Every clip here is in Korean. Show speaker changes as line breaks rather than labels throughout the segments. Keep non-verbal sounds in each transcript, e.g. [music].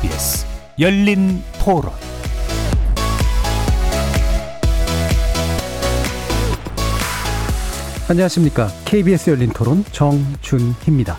KBS 열린 토론
안녕하십니까. KBS 열린 토론 정준희입니다.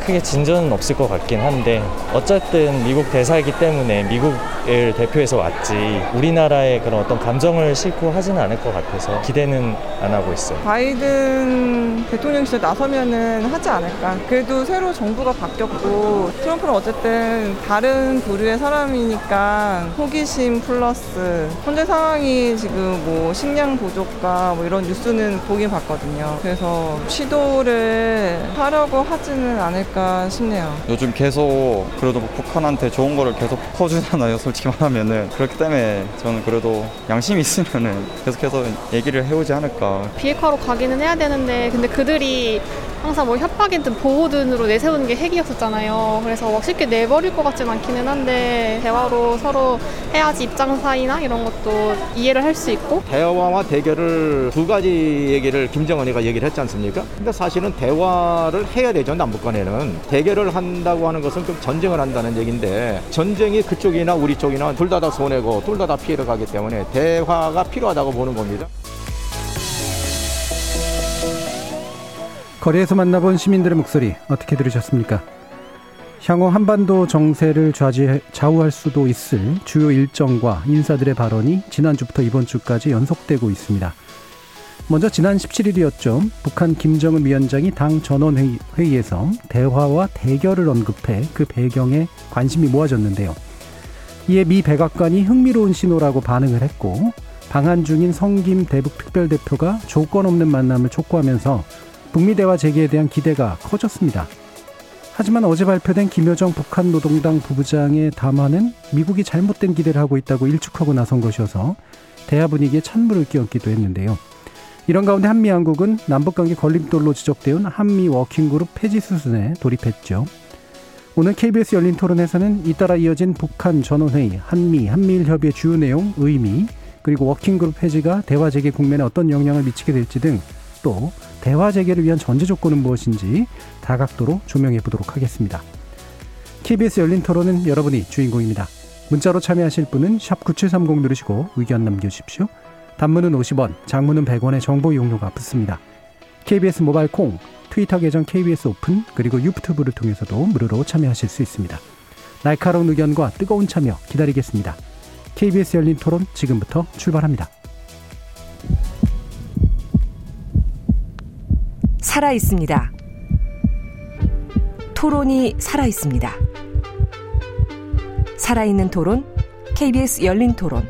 크게 진전은 없을 것 같긴 한데 어쨌든 미국 대사이기 때문에 미국 을 대표해서 왔지 우리나라의 그런 어떤 감정을 싣고 하지는 않을 것 같아서 기대는 안 하고 있어요.
바이든 대통령 진짜 나서면은 하지 않을까. 그래도 새로 정부가 바뀌었고 트럼프는 어쨌든 다른 부류의 사람이니까 호기심 플러스 현재 상황이 지금 뭐 식량 부족과 뭐 이런 뉴스는 보긴 봤거든요. 그래서 시도를 하려고 하지는 않을까 싶네요.
요즘 계속 그래도 뭐 북한한테 좋은 거를 계속 퍼주잖아요 솔직히 말하면은 그렇기 때문에 저는 그래도 양심이 있으면은 계속해서 얘기를 해오지 않을까.
비핵화로 가기는 해야 되는데 근데 그들이 항상 뭐 협박이든 보호든으로 내세우는 게 핵이었었잖아요. 그래서 막 쉽게 내버릴 것 같진 않기는 한데 대화로 서로 해야지 입장 사이나 이런 것도 이해를 할 수 있고
대화와 대결을 두 가지 얘기를 김정은이가 얘기를 했지 않습니까? 근데 사실은 대화를 해야 되죠 남북 간에는 대결을 한다고 하는 것은 좀 전쟁을 한다는 얘기인데 전쟁이 그쪽이나 우리 쪽이나 둘 다 다 손해고 둘 다 다 피해를 가기 때문에 대화가 필요하다고 보는 겁니다.
거리에서 만나본 시민들의 목소리 어떻게 들으셨습니까? 향후 한반도 정세를 좌지, 좌우할 수도 있을 주요 일정과 인사들의 발언이 지난주부터 이번 주까지 연속되고 있습니다. 먼저 지난 17일이었죠. 북한 김정은 위원장이 당 전원회의 에서 대화와 대결을 언급해 그 배경에 관심이 모아졌는데요. 이에 미 백악관이 흥미로운 신호라고 반응을 했고 방한 중인 성김 대북 특별대표가 조건 없는 만남을 촉구하면서 북미 대화 재개에 대한 기대가 커졌습니다. 하지만 어제 발표된 김여정 북한 노동당 부부장의 담화는 미국이 잘못된 기대를 하고 있다고 일축하고 나선 것이어서 대화 분위기에 찬물을 끼얹기도 했는데요. 이런 가운데 한미 양국은 남북관계 걸림돌로 지적되온 한미 워킹그룹 폐지 수순에 돌입했죠. 오늘 KBS 열린 토론에서는 잇따라 이어진 북한 전원회의, 한미, 한미일 협의의 주요 내용, 의미, 그리고 워킹그룹 폐지가 대화 재개 국면에 어떤 영향을 미치게 될지 등 또 대화 재개를 위한 전제 조건은 무엇인지 다각도로 조명해 보도록 하겠습니다. KBS 열린 토론은 여러분이 주인공입니다. 문자로 참여하실 분은 9730 누르시고 의견 남겨주십시오. 단문은 50원, 장문은 100원의 정보 이용료가 붙습니다. KBS 모바일 콩, 트위터 계정 KBS 오픈, 그리고 유튜브를 통해서도 무료로 참여하실 수 있습니다. 날카로운 의견과 뜨거운 참여 기다리겠습니다. KBS 열린 토론 지금부터 출발합니다.
살아 있습니다. 토론이 살아 있습니다. 살아있는 토론, KBS 열린 토론.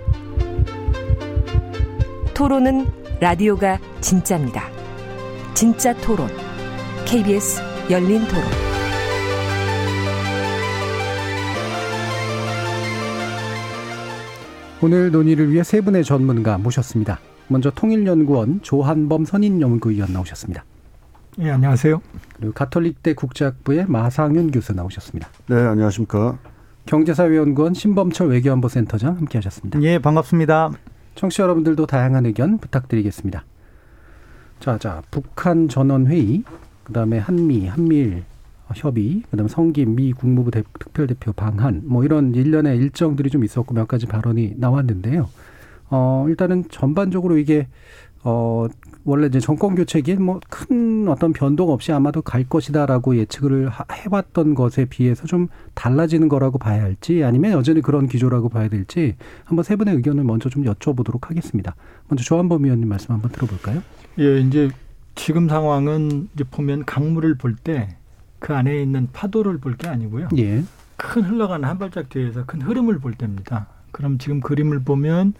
토론은 라디오가 진짜입니다. 진짜 토론, KBS 열린 토론.
오늘 논의를 위해 세 분의 전문가 모셨습니다. 먼저 통일연구원 조한범 선임연구위원 나오셨습니다.
예, 안녕하세요.
그리고 가톨릭대 국제학부의 마상윤 교수 나오셨습니다.
네, 안녕하십니까.
경제사회연구원 신범철 외교안보 센터장 함께하셨습니다.
예, 반갑습니다.
청취자 여러분들도 다양한 의견 부탁드리겠습니다. 자, 자, 북한 전원회의, 그 다음에 한미, 한미일 협의, 그 다음에 성김 미 국무부 대, 특별대표 방한, 뭐 이런 일련의 일정들이 좀 있었고 몇 가지 발언이 나왔는데요. 어, 일단은 전반적으로 이게, 어, 원래 이제 정권 교체기에 뭐 큰 어떤 변동 없이 아마도 갈 것이다라고 예측을 해왔던 것에 비해서 좀 달라지는 거라고 봐야 할지 아니면 여전히 그런 기조라고 봐야 될지 한번 세 분의 의견을 먼저 좀 여쭤보도록 하겠습니다. 먼저 조한범 위원님 말씀 한번 들어볼까요?
예, 이제 지금 상황은 이제 보면 강물을 볼 때 그 안에 있는 파도를 볼 게 아니고요.
예.
큰 흘러가는 한 발짝 뒤에서 큰 흐름을 볼 때입니다. 그럼 지금 그림을 보면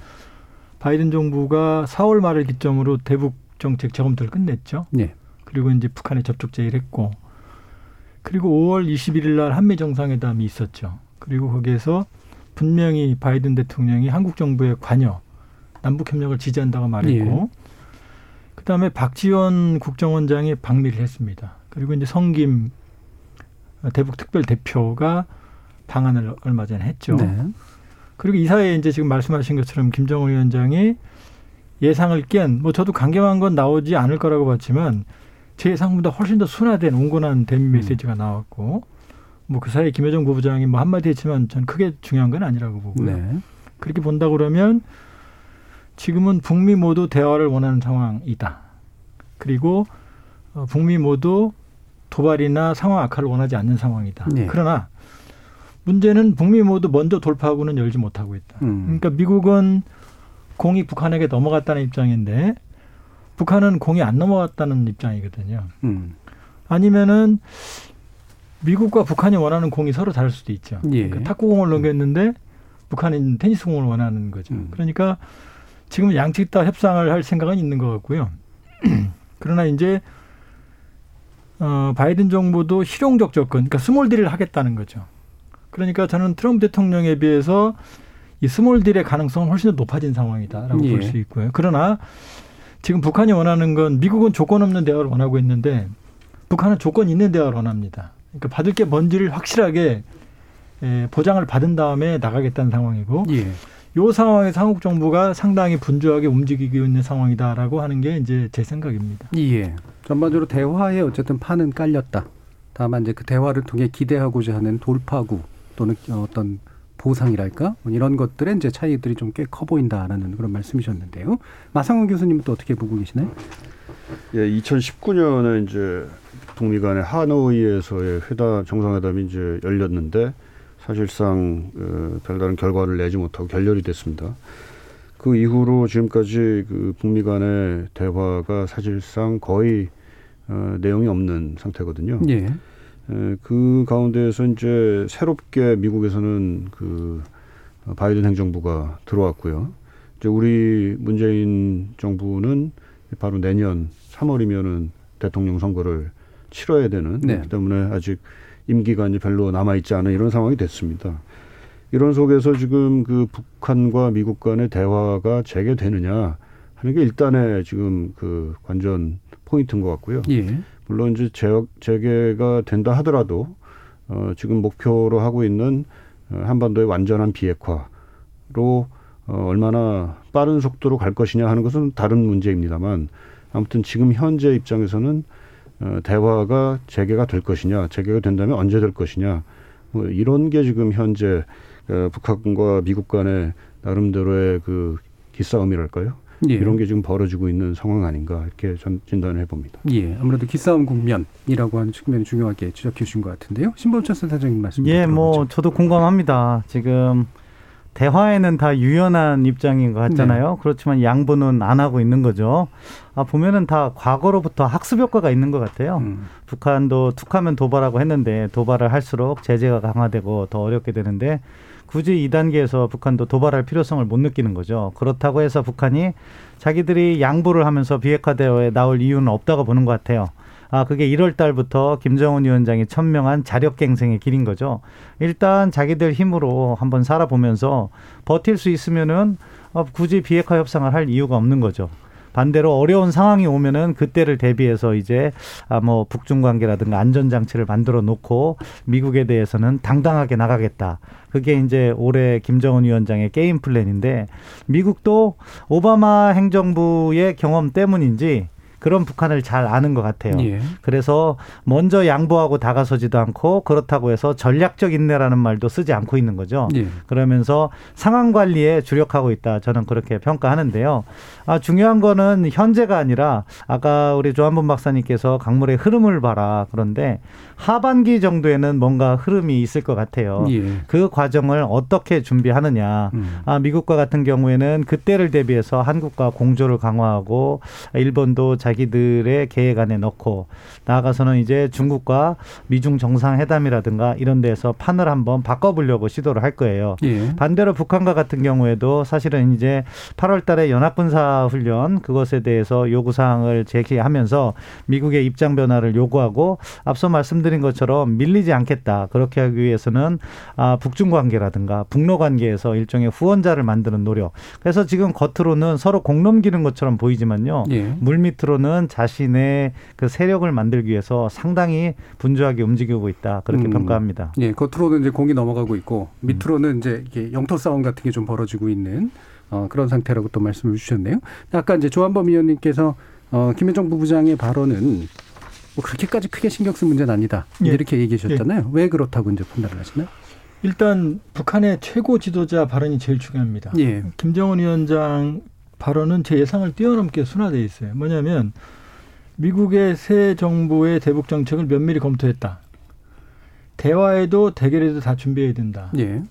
바이든 정부가 4월 말을 기점으로 대북 정책 재검토를 끝냈죠.
네.
그리고 이제 북한에 접촉 제의를 했고, 그리고 5월 21일 날 한미 정상회담이 있었죠. 그리고 거기에서 분명히 바이든 대통령이 한국 정부의 관여, 남북 협력을 지지한다고 말했고,
예.
그다음에 박지원 국정원장이 방미를 했습니다. 그리고 이제 성김 대북 특별 대표가 방한을 얼마 전에 했죠.
네.
그리고 이 사이에 이제 지금 말씀하신 것처럼 김정은 위원장이 예상을 깬, 뭐 저도 강경한 건 나오지 않을 거라고 봤지만 제 예상보다 훨씬 더 순화된 온건한 대미 메시지가 나왔고 뭐 그 사이에 김여정 부부장이 뭐 한마디 했지만 전 크게 중요한 건 아니라고 보고요.
네.
그렇게 본다 그러면 지금은 북미 모두 대화를 원하는 상황이다. 그리고 어, 북미 모두 도발이나 상황 악화를 원하지 않는 상황이다.
네.
그러나 문제는 북미 모두 먼저 돌파구는 열지 못하고 있다.
음.
그러니까 미국은 공이 북한에게 넘어갔다는 입장인데 북한은 공이 안 넘어갔다는 입장이거든요.
음.
아니면은 미국과 북한이 원하는 공이 서로 다를 수도 있죠.
예.
그러니까 탁구공을 넘겼는데 북한은 테니스 공을 원하는 거죠.
음.
그러니까 지금 양측 다 협상을 할 생각은 있는 것 같고요. [clears throat] 그러나 이제 어, 바이든 정부도 실용적 접근, 그러니까 small deal을 하겠다는 거죠. 그러니까 저는 트럼프 대통령에 비해서 이 small deal의 가능성은 훨씬 더 높아진 상황이다라고
예.
볼수 있고요. 그러나 지금 북한이 원하는 건 미국은 조건 없는 대화를 원하고 있는데 북한은 조건 있는 대화를 원합니다. 그러니까 받을 게 뭔지를 확실하게 에, 보장을 받은 다음에 나가겠다는 상황이고
예.
이 상황에서 한국 정부가 상당히 분주하게 움직이고 있는 상황이다라고 하는 게 이제 제 생각입니다.
예. 전반적으로 대화에 어쨌든 판은 깔렸다. 다만 이제 그 대화를 통해 기대하고자 하는 돌파구 또는 어떤 보상이랄까 뭐 이런 것들의 이제 차이들이 좀 꽤 커 보인다라는 그런 말씀이셨는데요. 마상원 교수님은 또 어떻게 보고 계시나요?
예, 2019년에 이제 북미 간의 하노이에서의 회담 정상회담이 이제 열렸는데 사실상 어, 별다른 결과를 내지 못하고 결렬이 됐습니다. 그 이후로 지금까지 그 북미 간의 대화가 사실상 거의 어, 내용이 없는 상태거든요.
예.
에, 그 가운데에서 이제 새롭게 미국에서는 그 어, 바이든 행정부가 들어왔고요. 이제 우리 문재인 정부는 바로 내년 3월이면은 대통령 선거를 치러야 되는
네.
그렇기 때문에 아직 임기가 이제 별로 남아 있지 않은 이런 상황이 됐습니다. 이런 속에서 지금 그 북한과 미국 간의 대화가 재개되느냐 하는 게 일단의 지금 그 관전 포인트인 것 같고요.
예.
물론 이제 재, 재개가 된다 하더라도 어, 지금 목표로 하고 있는 어, 한반도의 완전한 비핵화로 어, 얼마나 빠른 속도로 갈 것이냐 하는 것은 다른 문제입니다만 아무튼 지금 현재 입장에서는 어, 대화가 재개가 될 것이냐, 재개가 된다면 언제 될 것이냐, 뭐 이런 게 지금 현재 어, 북한과 미국 간의 나름대로의 그 기싸움이랄까요?
예.
이런 게 지금 벌어지고 있는 상황 아닌가 이렇게 전 진단을 해봅니다.
예. 아무래도 기싸움 국면이라고 하는 측면이 중요하게 지적해 주신 것 같은데요. 신범철 센터장님 말씀.
예,
들어보죠.
뭐 저도 공감합니다. 지금 대화에는 다 유연한 입장인 것 같잖아요. 그렇지만 양보는 안 하고 있는 거죠. 아 보면은 다 과거로부터 학습 효과가 있는 것 같아요.
음.
북한도 툭하면 도발하고 했는데 도발을 할수록 제재가 강화되고 더 어렵게 되는데 굳이 이 단계에서 북한도 도발할 필요성을 못 느끼는 거죠. 그렇다고 해서 북한이 자기들이 양보를 하면서 비핵화 대화에 나올 이유는 없다고 보는 것 같아요. 아, 그게 1월 달부터 김정은 위원장이 천명한 자력갱생의 길인 거죠. 일단 자기들 힘으로 한번 살아보면서 버틸 수 있으면은 어, 굳이 비핵화 협상을 할 이유가 없는 거죠. 반대로 어려운 상황이 오면은 그때를 대비해서 이제 아뭐 북중 관계라든가 안전 장치를 만들어 놓고 미국에 대해서는 당당하게 나가겠다. 그게 이제 올해 김정은 위원장의 게임 플랜인데 미국도 오바마 행정부의 경험 때문인지 그런 북한을 잘 아는 것 같아요.
예.
그래서 먼저 양보하고 다가서지도 않고 그렇다고 해서 전략적 인내라는 말도 쓰지 않고 있는 거죠.
예.
그러면서 상황 관리에 주력하고 있다. 저는 그렇게 평가하는데요. 아, 중요한 거는 현재가 아니라 아까 우리 조한범 박사님께서 강물의 흐름을 봐라. 그런데 하반기 정도에는 뭔가 흐름이 있을 것 같아요.
예.
그 과정을 어떻게 준비하느냐.
음.
아, 미국과 같은 경우에는 그때를 대비해서 한국과 공조를 강화하고 일본도 자기들의 계획 안에 넣고 나아가서는 이제 중국과 미중 정상회담이라든가 이런 데서 판을 한번 바꿔보려고 시도를 할 거예요.
예.
반대로 북한과 같은 경우에도 사실은 이제 8월 달에 연합군사 훈련 그것에 대해서 요구사항을 제기하면서 미국의 입장 변화를 요구하고 앞서 말씀드린 것처럼 밀리지 않겠다. 그렇게 하기 위해서는 아, 북중 관계라든가 북로 관계에서 일종의 후원자를 만드는 노력. 그래서 지금 겉으로는 서로 공 넘기는 것처럼 보이지만요.
예.
물 밑으로 는 자신의 그 세력을 만들기 위해서 상당히 분주하게 움직이고 있다. 그렇게
음.
평가합니다.
예, 겉으로는 이제 공이 넘어가고 있고 밑으로는 이제 이게 영토 싸움 같은 게 좀 벌어지고 있는 어, 그런 상태라고 또 말씀을 주셨네요. 아까 이제 조한범 위원님께서 어, 김현정 부부장의 발언은 뭐 그렇게까지 크게 신경 쓸 문제는 아니다.
예.
이렇게 얘기하셨잖아요. 왜 그렇다고 이제 판단을 하시나요?
일단 북한의 최고 지도자 발언이 제일 중요합니다.
예.
김정은 위원장 발언은 제 예상을 뛰어넘게 순화돼 있어요. 뭐냐면 미국의 새 정부의 대북 정책을 면밀히 검토했다. 대화에도 대결에도 다 준비해야 된다.
예.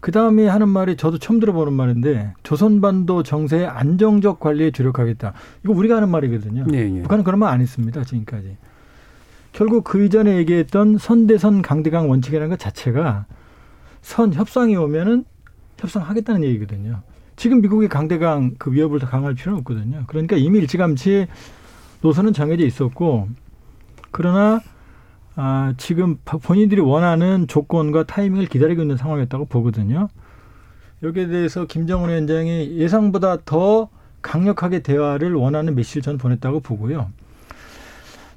그 다음에 하는 말이 저도 처음 들어보는 말인데 조선반도 정세의 안정적 관리에 주력하겠다. 이거 우리가 하는 말이거든요.
예, 예.
북한은 그런 말 안 했습니다. 지금까지. 결국 그 이전에 얘기했던 선대선 강대강 원칙이라는 것 자체가 선 협상이 오면은 협상하겠다는 얘기거든요. 지금 미국이 강대강 그 위협을 더 강할 필요는 없거든요. 그러니까 이미 일찌감치 노선은 정해져 있었고 그러나 아, 지금 본인들이 원하는 조건과 타이밍을 기다리고 있는 상황이었다고 보거든요. 여기에 대해서 김정은 위원장이 예상보다 더 강력하게 대화를 원하는 메시지를 저는 보냈다고 보고요.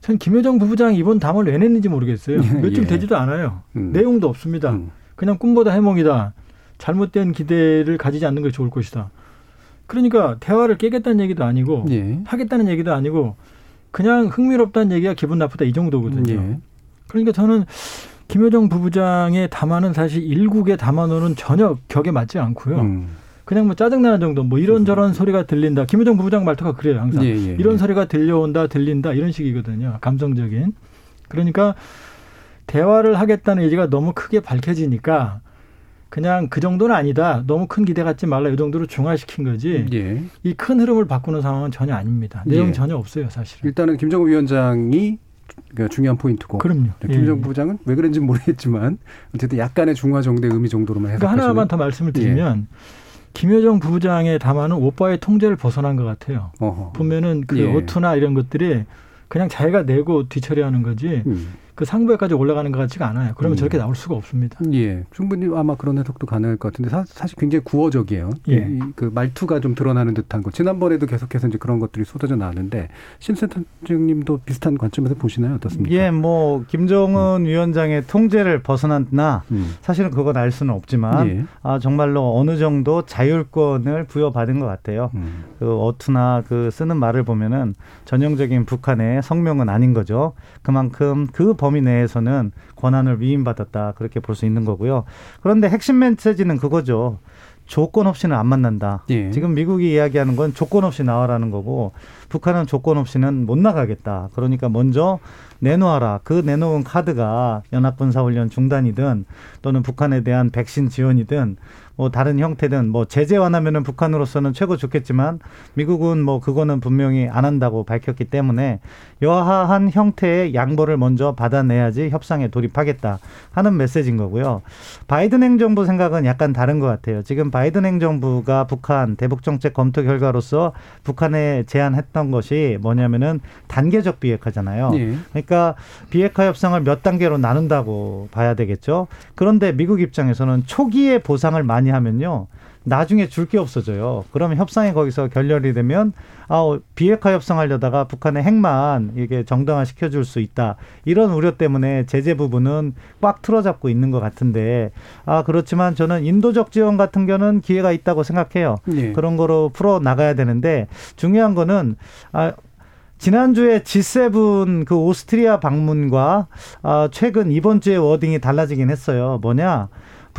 전 김여정 부부장이 이번 담을 왜 냈는지 모르겠어요. 며칠
예.
되지도 않아요.
음.
내용도 없습니다.
음.
그냥 꿈보다 해몽이다. 잘못된 기대를 가지지 않는 것이 좋을 것이다. 그러니까 대화를 깨겠다는 얘기도 아니고
예.
하겠다는 얘기도 아니고 그냥 흥미롭다는 얘기가 기분 나쁘다 이 정도거든요.
예.
그러니까 저는 김여정 부부장의 담화는 사실 일국의 담화로는 전혀 격에 맞지 않고요.
음.
그냥 뭐 짜증나는 정도, 뭐 이런저런 소리가 들린다. 김여정 부부장 말투가 그래요, 항상.
예, 예,
이런
예.
소리가 들려온다, 들린다, 이런 식이거든요. 감성적인. 그러니까 대화를 하겠다는 의지가 너무 크게 밝혀지니까 그냥 그 정도는 아니다. 너무 큰 기대 갖지 말라. 이 정도로 중화시킨 거지.
예.
이큰 흐름을 바꾸는 상황은 전혀 아닙니다. 내용
예.
이 전혀 없어요, 사실은.
일단은 김정은 위원장이 그 중요한 포인트고.
그럼요.
네, 김정
예.
부부장은 왜 그런지 모르겠지만 어쨌든 약간의 중화 정도의 의미 정도로만 해석하시는.
그러니까 하나만 더 말씀을 드리면 김여정 부부장의 담화는 오빠의 통제를 벗어난 것 같아요.
어허.
보면은 그
예.
어투나 이런 것들이 그냥 자기가 내고 뒤처리하는 거지
음.
그 상부에까지 올라가는 것 같지가 않아요. 그러면
음.
저렇게 나올 수가 없습니다.
예, 충분히 아마 그런 해석도 가능할 것 같은데 사, 실 굉장히 구어적이에요.
예.
이, 이- 그 말투가 좀 드러나는 듯한 거. 지난번에도 계속해서 이제 그런 것들이 쏟아져 나왔는데 심센터장님도 비슷한 관점에서 보시나요? 어떻습니까?
예, 뭐 김정은 위원장의 통제를 벗어났나
음.
사실은 그건 알 수는 없지만
예.
아, 정말로 어느 정도 자율권을 부여받은 것 같아요.
음.
그 어투나 그 쓰는 말을 보면은 전형적인 북한의 성명은 아닌 거죠. 그만큼 그 범위 내에서는 권한을 위임받았다 그렇게 볼 수 있는 거고요. 그런데 핵심 메시지는 그거죠. 조건 없이는 안 만난다.
예.
지금 미국이 이야기하는 건 조건 없이 나와라는 거고 북한은 조건 없이는 못 나가겠다. 그러니까 먼저 내놓아라. 그 내놓은 카드가 연합군사훈련 중단이든 또는 북한에 대한 백신 지원이든 뭐 다른 형태든 뭐 제재 완화면은 북한으로서는 최고 좋겠지만 미국은 뭐 그거는 분명히 안 한다고 밝혔기 때문에 여하한 형태의 양보를 먼저 받아내야지 협상에 돌입하겠다 하는 메시지인 거고요. 바이든 행정부 생각은 약간 다른 것 같아요. 지금 바이든 행정부가 북한 대북 정책 검토 결과로서 북한에 제안했던 것이 뭐냐면은 단계적 비핵화잖아요.
예.
그러니까 비핵화 협상을 몇 단계로 나눈다고 봐야 되겠죠. 그런데 미국 입장에서는 초기에 보상을 많이 하면요. 나중에 줄 게 없어져요. 그러면 협상이 거기서 결렬이 되면 아, 비핵화 협상하려다가 북한의 핵만 이게 정당화 시켜줄 수 있다. 이런 우려 때문에 제재 부분은 꽉 틀어잡고 있는 것 같은데 아 그렇지만 저는 인도적 지원 같은 경우는 기회가 있다고 생각해요.
예.
그런 거로 풀어 나가야 되는데 중요한 거는 아 지난주에 G7 그 오스트리아 방문과 아, 최근 이번 주에 wording이 달라지긴 했어요. 뭐냐?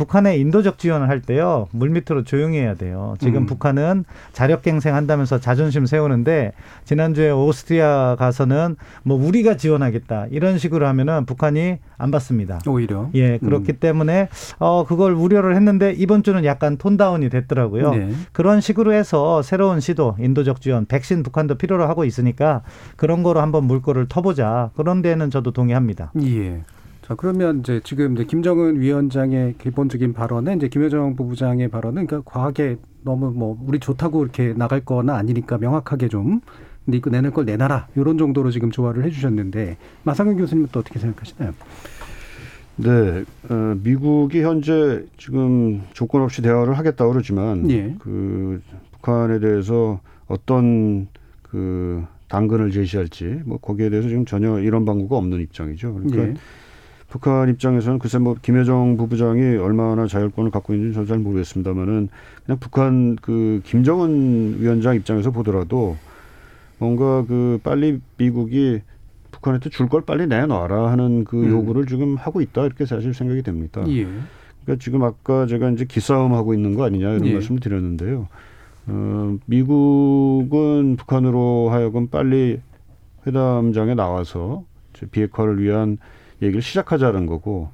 북한에 인도적 지원을 할 때요 물밑으로 조용히 해야 돼요. 지금
음.
북한은 자력갱생 한다면서 자존심 세우는데 지난주에 오스트리아 가서는 뭐 우리가 지원하겠다 이런 식으로 하면은 북한이 안 받습니다.
오히려.
예, 그렇기
음.
때문에 어 그걸 우려를 했는데 이번 주는 약간 tone down이 됐더라고요.
네.
그런 식으로 해서 새로운 시도, 인도적 지원, 백신 북한도 필요로 하고 있으니까 그런 거로 한번 물꼬를 터보자. 그런 데는 저도 동의합니다.
예. 자, 그러면 이제 지금 이제 김정은 위원장의 기본적인 발언은 이제 김여정 부부장의 발언은 그러니까 과하게 너무 뭐 우리 좋다고 이렇게 나갈 거나 아니니까 명확하게 좀 근데 이거 내낼 걸 내놔라. 이런 정도로 지금 조화를 해 주셨는데 마상현 교수님은 또 어떻게 생각하시나요?
네, 어, 미국이 현재 지금 조건 없이 대화를 하겠다고 그러지만
예.
그 북한에 대해서 어떤 그 당근을 제시할지 뭐 거기에 대해서 지금 전혀 이런 방구가 없는 입장이죠. 그러니까
예.
북한 입장에서는 글쎄 뭐 김여정 부부장이 얼마나 자율권을 갖고 있는지 저는 잘 모르겠습니다만은 그냥 북한 그 김정은 위원장 입장에서 보더라도 뭔가 그 빨리 미국이 북한한테 줄 걸 빨리 내놔라 하는 그
음.
요구를 지금 하고 있다 이렇게 사실 생각이 됩니다.
예.
그러니까 지금 아까 제가 이제 기싸움 하고 있는 거 아니냐 이런
예.
말씀을 드렸는데요. 어, 미국은 북한으로 하여금 빨리 회담장에 나와서 비핵화를 위한 얘기를 시작하자는 거고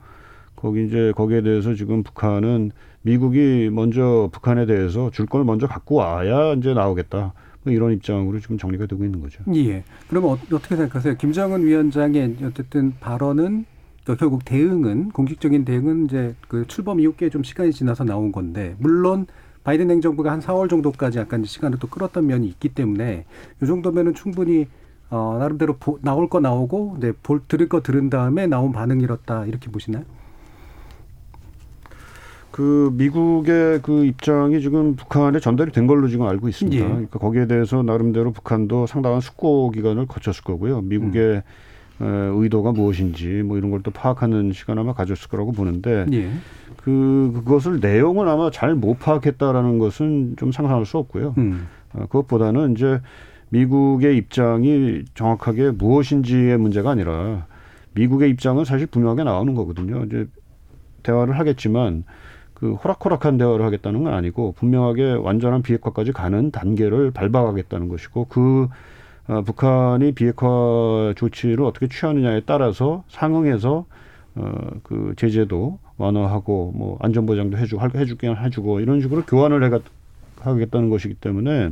거기 이제 거기에 대해서 지금 북한은 미국이 먼저 북한에 대해서 줄걸 먼저 갖고 와야 이제 나오겠다. 뭐 이런 입장으로 지금 정리가 되고 있는 거죠.
예. 그러면 어, 어떻게 생각하세요? 김정은 위원장의 어쨌든 발언은 또 결국 대응은 공식적인 대응은 이제 그 출범 이후 꽤 좀 시간이 지나서 나온 건데 물론 바이든 행정부가 한 4월 정도까지 약간 시간을 또 끌었던 면이 있기 때문에 이 정도면은 충분히 어 나름대로 보, 나올 거 나오고 이제 볼 들을 거 들은 다음에 나온 반응 이었다 이렇게 보시나요?
그 미국의 그 입장이 지금 북한에 전달이 된 걸로 지금 알고 있습니다.
예.
그러니까 거기에 대해서 나름대로 북한도 상당한 숙고 기간을 거쳤을 거고요. 미국의 에, 의도가 무엇인지 뭐 이런 걸 또 파악하는 시간 아마 가졌을 거라고 보는데
예.
그 그것을 내용은 아마 잘 못 파악했다라는 것은 좀 상상할 수 없고요.
음.
어, 그것보다는 이제 미국의 입장이 정확하게 무엇인지의 문제가 아니라 미국의 입장은 사실 분명하게 나오는 거거든요. 이제 대화를 하겠지만 그 호락호락한 대화를 하겠다는 건 아니고 분명하게 완전한 비핵화까지 가는 단계를 밟아가겠다는 것이고 그 어, 북한이 비핵화 조치를 어떻게 취하느냐에 따라서 상응해서 어, 그 제재도 완화하고 뭐 안전보장도 해주고 할- 해주긴 해주고 이런 식으로 교환을 해가 하겠다는 것이기 때문에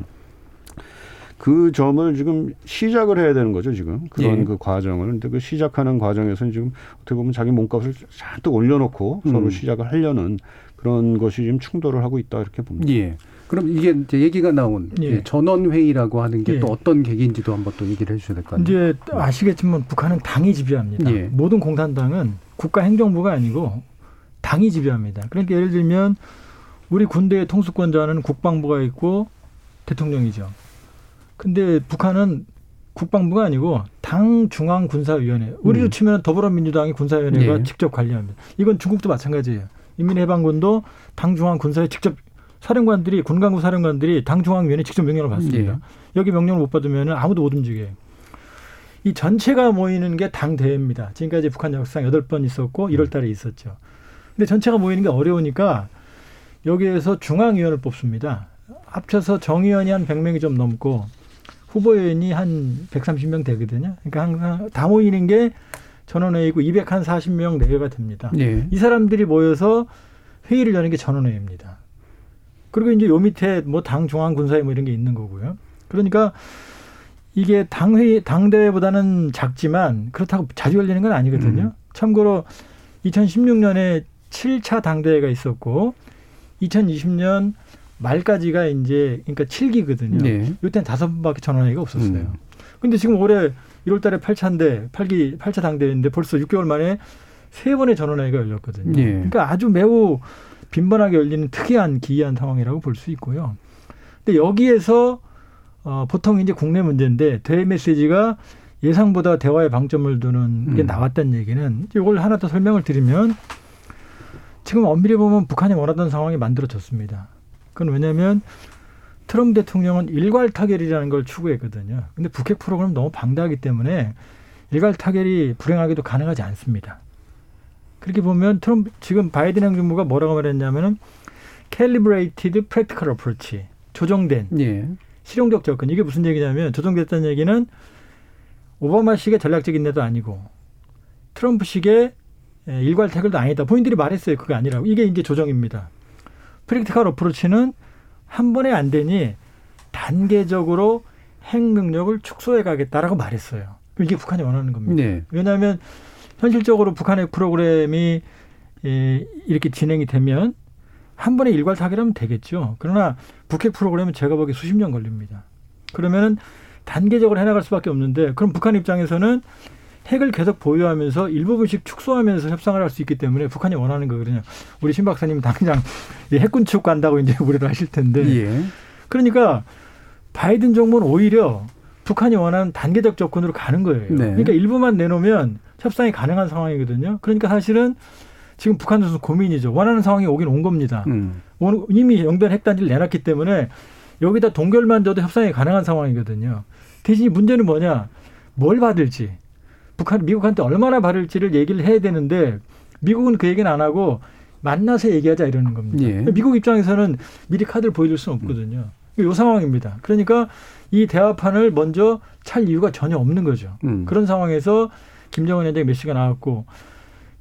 그 점을 지금 시작을 해야 되는 거죠 지금 그런
예.
그 과정을 근데 그 시작하는 과정에서는 지금 어떻게 보면 자기 몸값을 잔뜩 올려놓고
음.
서로 시작을 하려는 그런 것이 지금 충돌을 하고 있다 이렇게 봅니다.
예. 그럼 이게 이제 얘기가 나온
예.
예, 전원 회의라고 하는 게또
예.
어떤 계기인지도 한번 또 얘기를 해주셔야 될 것 같아요.
이제 아시겠지만 북한은 당이 지배합니다.
예.
모든 공산당은 국가 행정부가 아니고 당이 지배합니다. 그러니까 예를 들면 우리 군대의 통수권자는 국방부가 있고 대통령이죠. 근데 북한은 국방부가 아니고 당 중앙 군사위원회. 우리로
음.
치면 더불어민주당이 군사위원회가
예.
직접 관리합니다. 이건 중국도 마찬가지예요. 인민해방군도 당 중앙 군사에 직접 사령관들이 군간부 사령관들이 당 중앙위원회 직접 명령을 받습니다.
예.
여기 명령을 못 받으면 아무도 못 움직여요. 이 전체가 모이는 게 당 대회입니다. 지금까지 북한 역사상 여덟 번 있었고 1월 달에 있었죠. 근데 전체가 모이는 게 어려우니까 여기에서 중앙위원을 뽑습니다. 합쳐서 정의원이 한 100명이 좀 넘고 후보위원이 한 130명 되거든요. 그러니까 항상 다 모이는 게 전원회의고 240명 내외가 됩니다.
예.
이 사람들이 모여서 회의를 여는 게 전원회의입니다. 그리고 이제 요 밑에 뭐 당 중앙 군사회 뭐 이런 게 있는 거고요. 그러니까 이게 당회의 당대회보다는 작지만 그렇다고 자주 열리는 건 아니거든요.
음.
참고로 2016년에 7차 당대회가 있었고 2020년 말까지가 이제 그러니까 7기거든요.
네.
이때는 다섯 번밖에 전원회의가 없었어요.
음.
근데 지금 올해 1월 달에 8차인데 8기 8차 당대회인데 벌써 6개월 만에 세 번의 전원회의가 열렸거든요.
예.
그러니까 아주 매우 빈번하게 열리는 특이한 기이한 상황이라고 볼 수 있고요. 근데 여기에서 어, 보통 이제 국내 문제인데 대외 메시지가 예상보다 대화에 방점을 두는 게
음.
나왔다는 얘기는 이걸 하나 더 설명을 드리면 지금 엄밀히 보면 북한이 원하던 상황이 만들어졌습니다. 그건 왜냐하면 트럼프 대통령은 일괄 타결이라는 걸 추구했거든요. 근데 북핵 프로그램 너무 방대하기 때문에 일괄 타결이 불행하게도 가능하지 않습니다. 그렇게 보면 트럼프 지금 바이든 행정부가 뭐라고 말했냐면은 calibrated practical approach 조정된
예.
실용적 접근 이게 무슨 얘기냐면 조정됐다는 얘기는 오바마식의 전략적인 내도 아니고 트럼프식의 예, 일괄 태클도 아니다. 본인들이 말했어요. 그게 아니라고. 이게 이제 조정입니다. 프랙티컬 어프로치는 한 번에 안 되니 단계적으로 핵 능력을 축소해 가겠다라고 말했어요. 이게 북한이 원하는 겁니다.
네.
왜냐하면 현실적으로 북한의 프로그램이 예, 이렇게 진행이 되면 한 번에 일괄 타결하면 되겠죠. 그러나 북핵 프로그램은 제가 보기에 수십 년 걸립니다. 그러면은 단계적으로 해나갈 수밖에 없는데 그럼 북한 입장에서는 핵을 계속 보유하면서 일부분씩 축소하면서 협상을 할 수 있기 때문에 북한이 원하는 거거든요. 우리 신 박사님 당장 이 핵군 축 간다고 이제 우려를 하실 텐데.
예.
그러니까 바이든 정부는 오히려 북한이 원하는 단계적 접근으로 가는 거예요.
네.
그러니까 일부만 내놓으면 협상이 가능한 상황이거든요. 그러니까 사실은 지금 북한에서 고민이죠. 원하는 상황이 오긴 온 겁니다.
음.
원- 이미 영변 핵단지를 내놨기 때문에 여기다 동결만 줘도 협상이 가능한 상황이거든요. 대신 문제는 뭐냐? 뭘 받을지. 북한 미국한테 얼마나 바를지를 얘기를 해야 되는데 미국은 그 얘기는 안 하고 만나서 얘기하자 이러는 겁니다.
예.
미국 입장에서는 미리 카드를 보여줄 수는 없거든요. 이 상황입니다. 그러니까 이 대화판을 먼저 찰 이유가 전혀 없는 거죠.
음.
그런 상황에서 김정은 위원장이 메시가 나왔고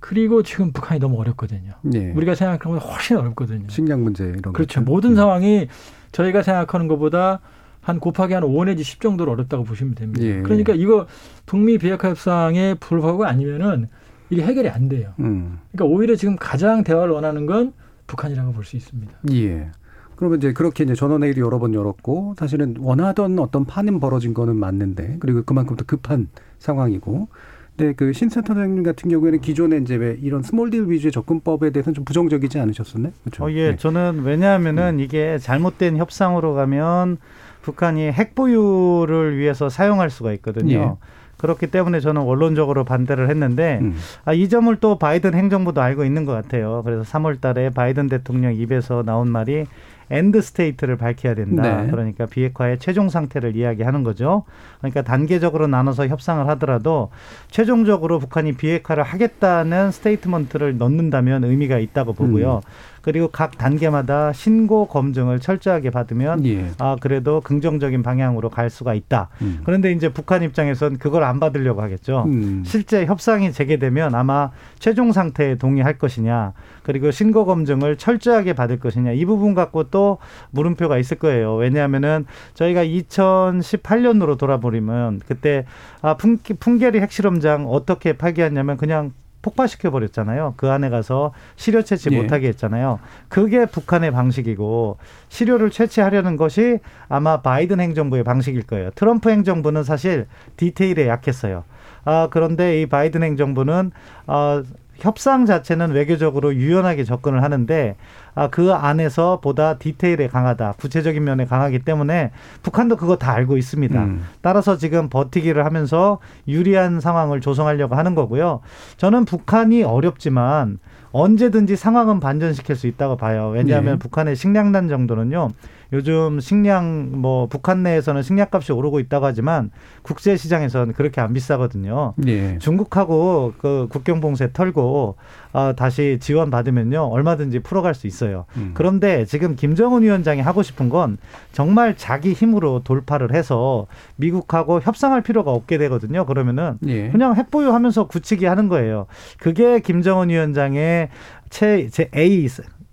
그리고 지금 북한이 너무 어렵거든요.
예.
우리가 생각하는 것보다 훨씬 어렵거든요.
식량 문제 이런
그렇죠. 모든
음.
상황이 저희가 생각하는 것보다 한 곱하기 한 5 내지 10 정도로 어렵다고 보시면 됩니다.
예.
그러니까 이거 북미 비핵화 협상에 불구하고 아니면은 이게 해결이 안 돼요.
음.
그러니까 오히려 지금 가장 대화를 원하는 건 북한이라고 볼 수 있습니다.
예. 그러면 이제 그렇게 이제 전원회의도 여러 번 열었고 사실은 원하던 어떤 판은 벌어진 거는 맞는데 그리고 그만큼 더 급한 상황이고 근데 그 신 센터장님 같은 경우에는 기존에 이제 왜 이런 small deal 위주의 접근법에 대해서는 좀 부정적이지 않으셨었나요? 그렇죠.
어, 예,
네.
저는 왜냐하면은 이게 잘못된 협상으로 가면 북한이 핵 보유를 위해서 사용할 수가 있거든요. 그렇기 때문에 저는 원론적으로 반대를 했는데
음.
아, 이 점을 또 바이든 행정부도 알고 있는 것 같아요. 그래서 3월 달에 바이든 대통령 입에서 나온 말이 end state를 밝혀야 된다.
네.
그러니까 비핵화의 최종 상태를 이야기하는 거죠. 그러니까 단계적으로 나눠서 협상을 하더라도 최종적으로 북한이 비핵화를 하겠다는 statement를 넣는다면 의미가 있다고 보고요. 그리고 각 단계마다 신고 검증을 철저하게 받으면
예.
아 그래도 긍정적인 방향으로 갈 수가 있다.
음.
그런데 이제 북한 입장에선 그걸 안 받으려고 하겠죠.
음.
실제 협상이 재개되면 아마 최종 상태에 동의할 것이냐, 그리고 신고 검증을 철저하게 받을 것이냐 이 부분 갖고 또 물음표가 있을 거예요. 왜냐하면은 저희가 2018년으로 돌아버리면 그때 아 풍, 풍계리 핵실험장 어떻게 파기했냐면 그냥 폭파시켜 버렸잖아요. 그 안에 가서 시료 채취
예.
못하게 했잖아요. 그게 북한의 방식이고 시료를 채취하려는 것이 아마 바이든 행정부의 방식일 거예요. 트럼프 행정부는 사실 디테일에 약했어요. 아 그런데 이 바이든 행정부는 아 협상 자체는 외교적으로 유연하게 접근을 하는데 아, 그 안에서 보다 디테일에 강하다, 구체적인 면에 강하기 때문에 북한도 그거 다 알고 있습니다.
음.
따라서 지금 버티기를 하면서 유리한 상황을 조성하려고 하는 거고요. 저는 북한이 어렵지만 언제든지 상황은 반전시킬 수 있다고 봐요. 왜냐하면
네.
북한의 식량난 정도는요. 요즘 식량 뭐 북한 내에서는 식량값이 오르고 있다고 하지만 국제 시장에서는 그렇게 안 비싸거든요.
예.
중국하고 그 국경 봉쇄 털고 어, 다시 지원 받으면요 얼마든지 풀어갈 수 있어요.
음.
그런데 지금 김정은 위원장이 하고 싶은 건 정말 자기 힘으로 돌파를 해서 미국하고 협상할 필요가 없게 되거든요. 그러면은
예.
그냥 핵 보유하면서 굳히기 하는 거예요. 그게 김정은 위원장의 최, 제 A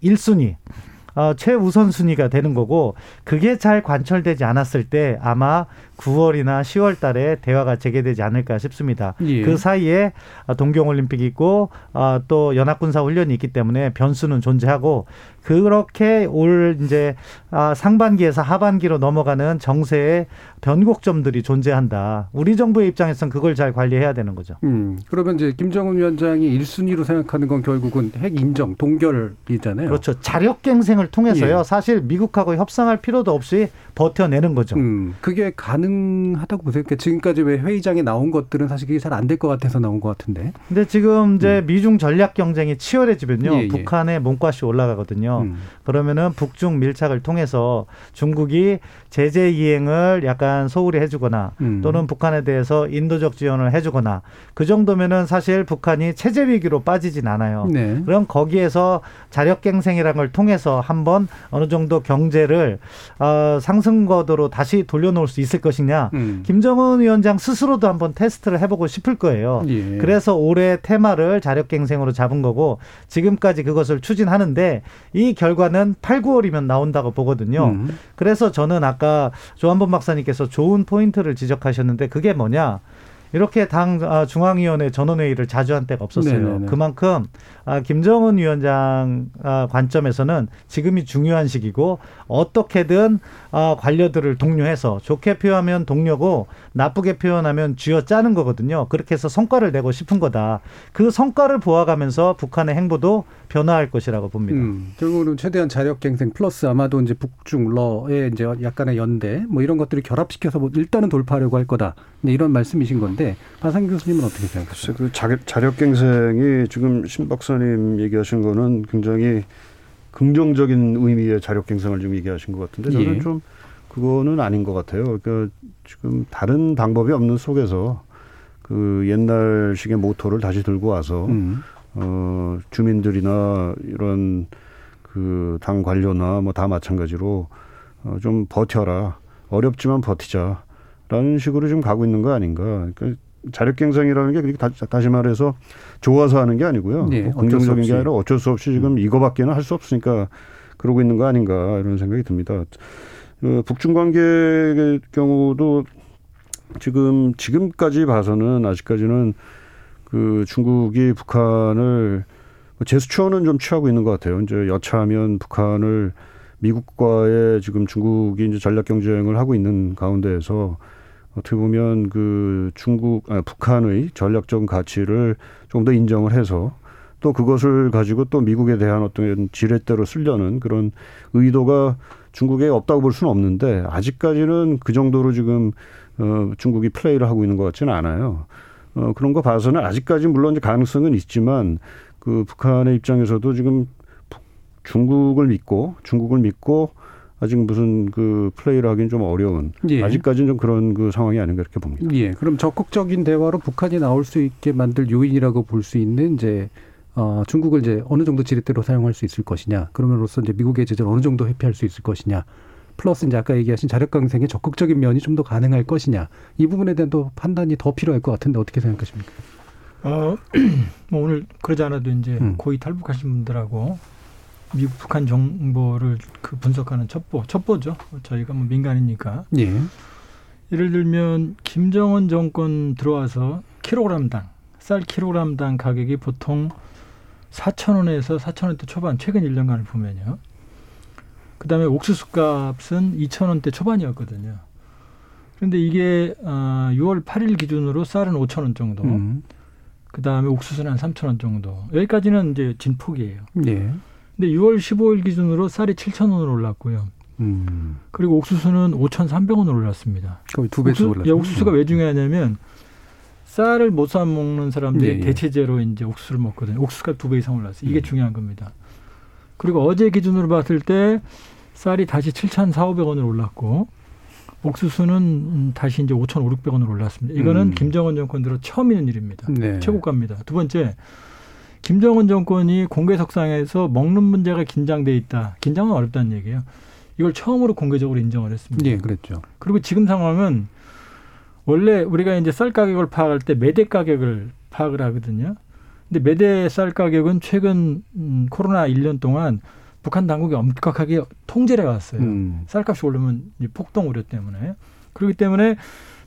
1순위. 어, 최우선 순위가 되는 거고 그게 잘 관철되지 않았을 때 아마 9월이나 10월 달에 대화가 재개되지 않을까 싶습니다.
예.
그 사이에 동경올림픽이 있고 아, 또 연합군사 훈련이 있기 때문에 변수는 존재하고 그렇게 올 이제 아, 상반기에서 하반기로 넘어가는 정세의 변곡점들이 존재한다. 우리 정부의 입장에서는 그걸 잘 관리해야 되는 거죠.
음. 그러면 이제 김정은 위원장이 일순위로 생각하는 건 결국은 핵 인정, 동결이잖아요.
그렇죠. 자력갱생을 통해서요.
예.
사실 미국하고 협상할 필요도 없이 버텨내는 거죠.
음, 그게 가능 하다고 보세요. 그러니까 지금까지 왜 회의장에 나온 것들은 사실 그게 잘 안 될 것 같아서 나온 것 같은데.
근데 지금 이제 미중 전략 경쟁이 치열해지면요.
음. 예, 예.
북한의 몸값이 올라가거든요.
음.
그러면은 북중 밀착을 통해서 중국이 제재 이행을 약간 소홀히 해주거나
음.
또는 북한에 대해서 인도적 지원을 해주거나 그 정도면은 사실 북한이 체제 위기로 빠지진 않아요.
네.
그럼 거기에서 자력갱생이라는 걸 통해서 한번 어느 정도 경제를 어, 상승 거도로 다시 돌려놓을 수 있을 것 이냐.
음.
김정은 위원장 스스로도 한번 테스트를 해보고 싶을 거예요.
예.
그래서 올해 테마를 자력갱생으로 잡은 거고 지금까지 그것을 추진하는데 이 결과는 8, 9월이면 나온다고 보거든요.
음.
그래서 저는 아까 조한범 박사님께서 좋은 포인트를 지적하셨는데 그게 뭐냐? 이렇게 당 아, 중앙위원회 전원회의를 자주 한 때가 없었어요.
네네네.
그만큼 아, 김정은 위원장 아, 관점에서는 지금이 중요한 시기고 어떻게든 아, 관료들을 독려해서 좋게 표현하면 독려고 나쁘게 표현하면 쥐어 짜는 거거든요. 그렇게 해서 성과를 내고 싶은 거다. 그 성과를 보아가면서 북한의 행보도 변화할 것이라고 봅니다.
음, 결국은 최대한 자력갱생 플러스 아마도 이제 북중러의 이제 약간의 연대 뭐 이런 것들을 결합시켜서 뭐 일단은 돌파하려고 할 거다. 이제 이런 말씀이신 건데 박상 교수님은 어떻게 생각하세요?
그 자력, 자력갱생이 지금 신 박사님 얘기하신 거는 굉장히 긍정적인 의미의 자력갱생을 지금 얘기하신 것 같은데 저는
예.
좀 그거는 아닌 것 같아요. 그러니까 지금 다른 방법이 없는 속에서 그그 옛날식의 모토를 다시 들고 와서
음.
어 주민들이나 이런 그 당 관료나 뭐 다 마찬가지로 어, 좀 버텨라 어렵지만 버티자 라는 식으로 좀 가고 있는 거 아닌가. 그러니까 자력갱생이라는 게 그렇게 다, 다시 말해서 좋아서 하는 게 아니고요.
네,
뭐 긍정적인. 게 아니라 어쩔 수 없이 지금 이거밖에는 할 수 없으니까 그러고 있는 거 아닌가 이런 생각이 듭니다. 어, 북중 관계의 경우도 지금 지금까지 봐서는 아직까지는 그 중국이 북한을 뭐 제스처는 좀 취하고 있는 것 같아요. 이제 여차하면 북한을 미국과의 지금 중국이 이제 전략 경쟁을 하고 있는 가운데에서 어떻게 보면 그 중국 아, 북한의 전략적 가치를 좀 더 인정을 해서 또 그것을 가지고 또 미국에 대한 어떤 지렛대로 쓰려는 그런 의도가 중국에 없다고 볼 수는 없는데 아직까지는 그 정도로 지금 어 중국이 플레이를 하고 있는 것 같지는 않아요. 어 그런 거 봐서는 아직까지 물론 이제 가능성은 있지만 그 북한의 입장에서도 지금 북- 중국을 믿고 중국을 믿고 아직 무슨 그 플레이를 하기는 좀 어려운
예.
아직까지는 좀 그런 그 상황이 아닌가 이렇게 봅니다.
예. 그럼 적극적인 대화로 북한이 나올 수 있게 만들 요인이라고 볼 수 있는 이제 어, 중국을 이제 어느 정도 지렛대로 사용할 수 있을 것이냐. 그러면로써 이제 미국의 제재를 어느 정도 회피할 수 있을 것이냐. 플러스 이제 아까 얘기하신 자력 강생의 적극적인 면이 좀 더 가능할 것이냐. 이 부분에 대한 또 판단이 더 필요할 것 같은데 어떻게 생각하십니까?
어, [clears throat] 뭐 오늘 그러지 않아도 이제
음.
고위 탈북하신 분들하고 미국 북한 정보를 그 분석하는 첩보, 첩보죠. 저희가 뭐 민간이니까.
예.
예를 들면 김정은 정권 들어와서 킬로그램당 쌀 킬로그램당 가격이 보통 4천 원에서 4천 원대 초반 최근 1년간을 보면요. 그다음에 옥수수 값은 2천 원대 초반이었거든요. 그런데 이게 어, 6월 8일 기준으로 쌀은 5천 원 정도.
음.
그다음에 옥수수는 한 3천 원 정도. 여기까지는 이제 진폭이에요.
예.
근데 6월 15일 기준으로 쌀이 7천 원으로 올랐고요.
음.
그리고 옥수수는 5,300원으로 올랐습니다.
거의 두 배수
옥수-
올랐죠.
야, 옥수수가 왜 중요하냐면 쌀을 못 사 먹는 사람들이
예, 예.
대체제로 이제 옥수수를 먹거든요. 옥수수가 두 배 이상 올랐어요. 이게
음.
중요한 겁니다. 그리고 어제 기준으로 봤을 때 쌀이 다시 7,400원으로 올랐고 옥수수는 음, 다시 이제 5,500원으로 올랐습니다. 이거는
음.
김정은 정권 들어 처음 있는 일입니다.
네.
최고가입니다. 두 번째, 김정은 정권이 공개석상에서 먹는 문제가 긴장돼 있다. 긴장은 어렵다는 얘기예요. 이걸 처음으로 공개적으로 인정을 했습니다.
예, 그랬죠.
그리고 지금 상황은 원래 우리가 이제 쌀 가격을 파악할 때 매대 가격을 파악을 하거든요. 근데 매대 쌀 가격은 최근 음, 코로나 1년 동안 북한 당국이 엄격하게 통제를 해왔어요.
음.
쌀값이 오르면 폭동 우려 때문에 그렇기 때문에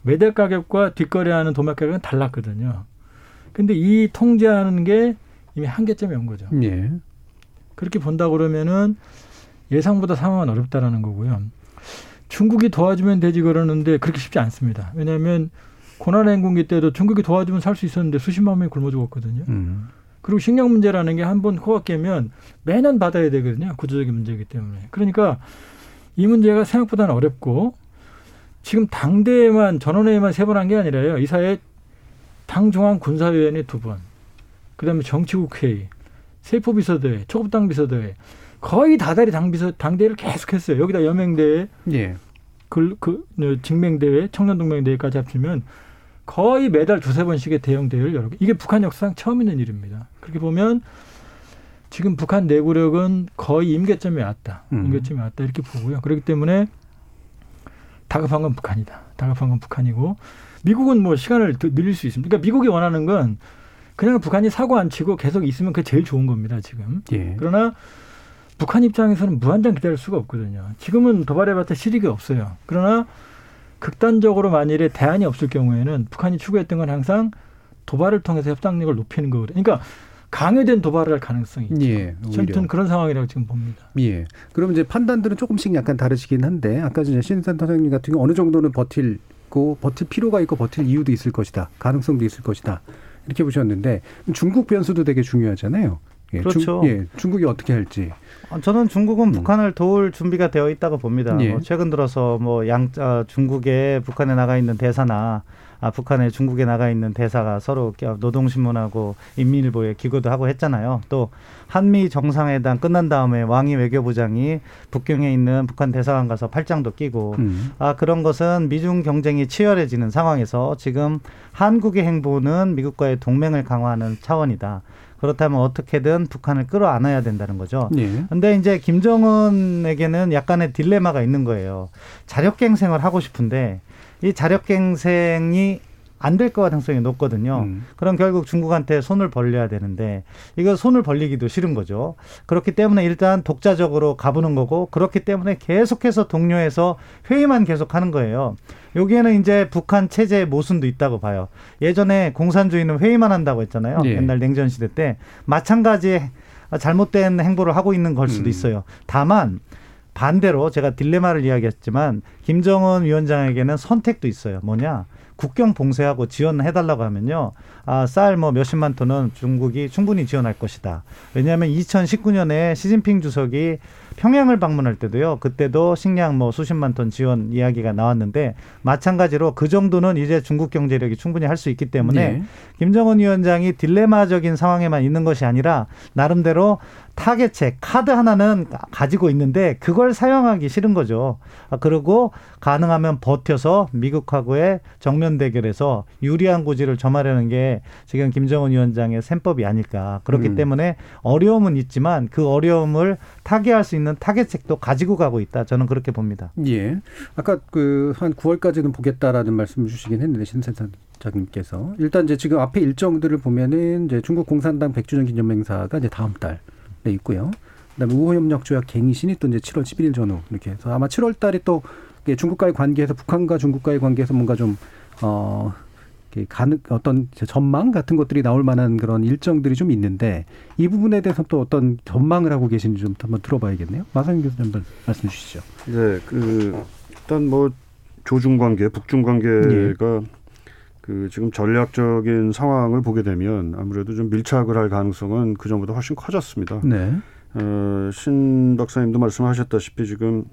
매대 가격과 뒷거래하는 도매 가격은 달랐거든요. 근데 이 통제하는 게 이미 한계점에 온 거죠.
예.
그렇게 본다 그러면은 예상보다 상황은 어렵다라는 거고요. 중국이 도와주면 되지 그러는데 그렇게 쉽지 않습니다. 왜냐하면 고난 행군기 때도 중국이 도와주면 살 수 있었는데 수십만 명이 굶어 죽었거든요.
음.
그리고 식량 문제라는 게 한 번 코가 깨면 매년 받아야 되거든요. 구조적인 문제이기 때문에. 그러니까 이 문제가 생각보다는 어렵고 지금 당대에만 전원회의만 세 번 한 게 아니라요. 이 사이에 당 중앙 군사위원회 두 번, 그다음에 정치국회의, 세포 비서대회, 초급당 비서대회 거의 다달이 당 비서 당대회를 계속했어요. 여기다 여맹대회,
예.
그, 그 어, 직맹대회, 청년동맹대회까지 합치면 거의 매달 두세 번씩의 대형 대회를 열고 이게 북한 역사상 처음 있는 일입니다. 그렇게 보면 지금 북한 내구력은 거의 임계점에 왔다.
음.
임계점에 왔다 이렇게 보고요. 그렇기 때문에 다급한 건 북한이다. 다급한 건 북한이고 미국은 뭐 시간을 더 늘릴 수 있습니다. 그러니까 미국이 원하는 건 그냥 북한이 사고 안 치고 계속 있으면 그게 제일 좋은 겁니다. 지금.
예.
그러나 북한 입장에서는 무한정 기다릴 수가 없거든요. 지금은 도발해봤자 실익이 없어요. 그러나 극단적으로 만일에 대안이 없을 경우에는 북한이 추구했던 건 항상 도발을 통해서 협상력을 높이는 거거든요. 그러니까 강요된 도발을 할 가능성이 있죠.
예.
아무튼 그런 상황이라고 지금 봅니다.
예. 그럼 이제 판단들은 조금씩 약간 다르시긴 한데 아까 이제 신센터장님 같은 경우 어느 정도는 버틸 고 버틸 필요가 있고 버틸 이유도 있을 것이다. 가능성도 있을 것이다. 이렇게 보셨는데 중국 변수도 되게 중요하잖아요. 예,
그렇죠.
중, 예, 중국이 어떻게 할지.
어, 저는 중국은 북한을 도울 준비가 되어 있다고 봅니다.
예.
뭐 최근 들어서 뭐 양, 아, 중국에 북한에 나가 있는 대사나 아, 북한에 중국에 나가 있는 대사가 서로 노동신문하고 인민일보에 기고도 하고 했잖아요. 또 한미 정상회담 끝난 다음에 왕이 외교부장이 북경에 있는 북한 대사관 가서 팔짱도 끼고
음.
아 그런 것은 미중 경쟁이 치열해지는 상황에서 지금 한국의 행보는 미국과의 동맹을 강화하는 차원이다. 그렇다면 어떻게든 북한을 끌어안아야 된다는 거죠.
예.
근데 이제 김정은에게는 약간의 딜레마가 있는 거예요. 자력갱생을 하고 싶은데 이 자력갱생이 안될것 가능성이 높거든요.
음.
그럼 결국 중국한테 손을 벌려야 되는데 이거 손을 벌리기도 싫은 거죠. 그렇기 때문에 일단 독자적으로 가보는 거고 그렇기 때문에 계속해서 동료에서 회의만 계속하는 거예요. 여기에는 이제 북한 체제의 모순도 있다고 봐요. 예전에 공산주의는 회의만 한다고 했잖아요.
예.
옛날 냉전 시대 때 마찬가지 잘못된 행보를 하고 있는 걸 수도
음.
있어요. 다만 반대로 제가 딜레마를 이야기했지만 김정은 위원장에게는 선택도 있어요. 뭐냐? 국경 봉쇄하고 지원해달라고 하면요. 아, 쌀 뭐 몇십만 톤은 중국이 충분히 지원할 것이다. 왜냐하면 2019년에 시진핑 주석이 평양을 방문할 때도요. 그때도 식량 뭐 수십만 톤 지원 이야기가 나왔는데 마찬가지로 그 정도는 이제 중국 경제력이 충분히 할 수 있기 때문에
예.
김정은 위원장이 딜레마적인 상황에만 있는 것이 아니라 나름대로 타겟책 카드 하나는 가지고 있는데 그걸 사용하기 싫은 거죠. 아, 그리고 가능하면 버텨서 미국하고의 정면 대결에서 유리한 고지를 점하려는 게 지금 김정은 위원장의 셈법이 아닐까. 그렇기
음.
때문에 어려움은 있지만 그 어려움을 타개할 수 있는 타겟책도 가지고 가고 있다. 저는 그렇게 봅니다.
예. 아까 그 한 9월까지는 보겠다라는 말씀을 주시긴 했는데 신센터장님께서 일단 이제 지금 앞에 일정들을 보면은 이제 중국 공산당 100주년 기념 행사가 이제 다음 달 에 있고요. 그다음에 우호협력 조약 갱신이 또 이제 7월 11일 전후 이렇게 해서 아마 7월 달에 또 중국과의 관계에서 북한과 중국과의 관계에서 뭔가 좀 어. 가능 어떤 전망 같은 것들이 나올 만한 그런 일정들이 좀 있는데 이 부분에 대해서 또 어떤 전망을 하고 계신지 좀 한번 들어봐야겠네요. 마상현 교수님 한번 말씀 주시죠.
네, 그 일단 뭐 조중 관계, 북중 관계가 그 지금 전략적인 상황을 보게 되면 아무래도 좀 밀착을 할 가능성은 그 전보다 훨씬 커졌습니다.
네.
어, 신 박사님도 말씀하셨다시피 지금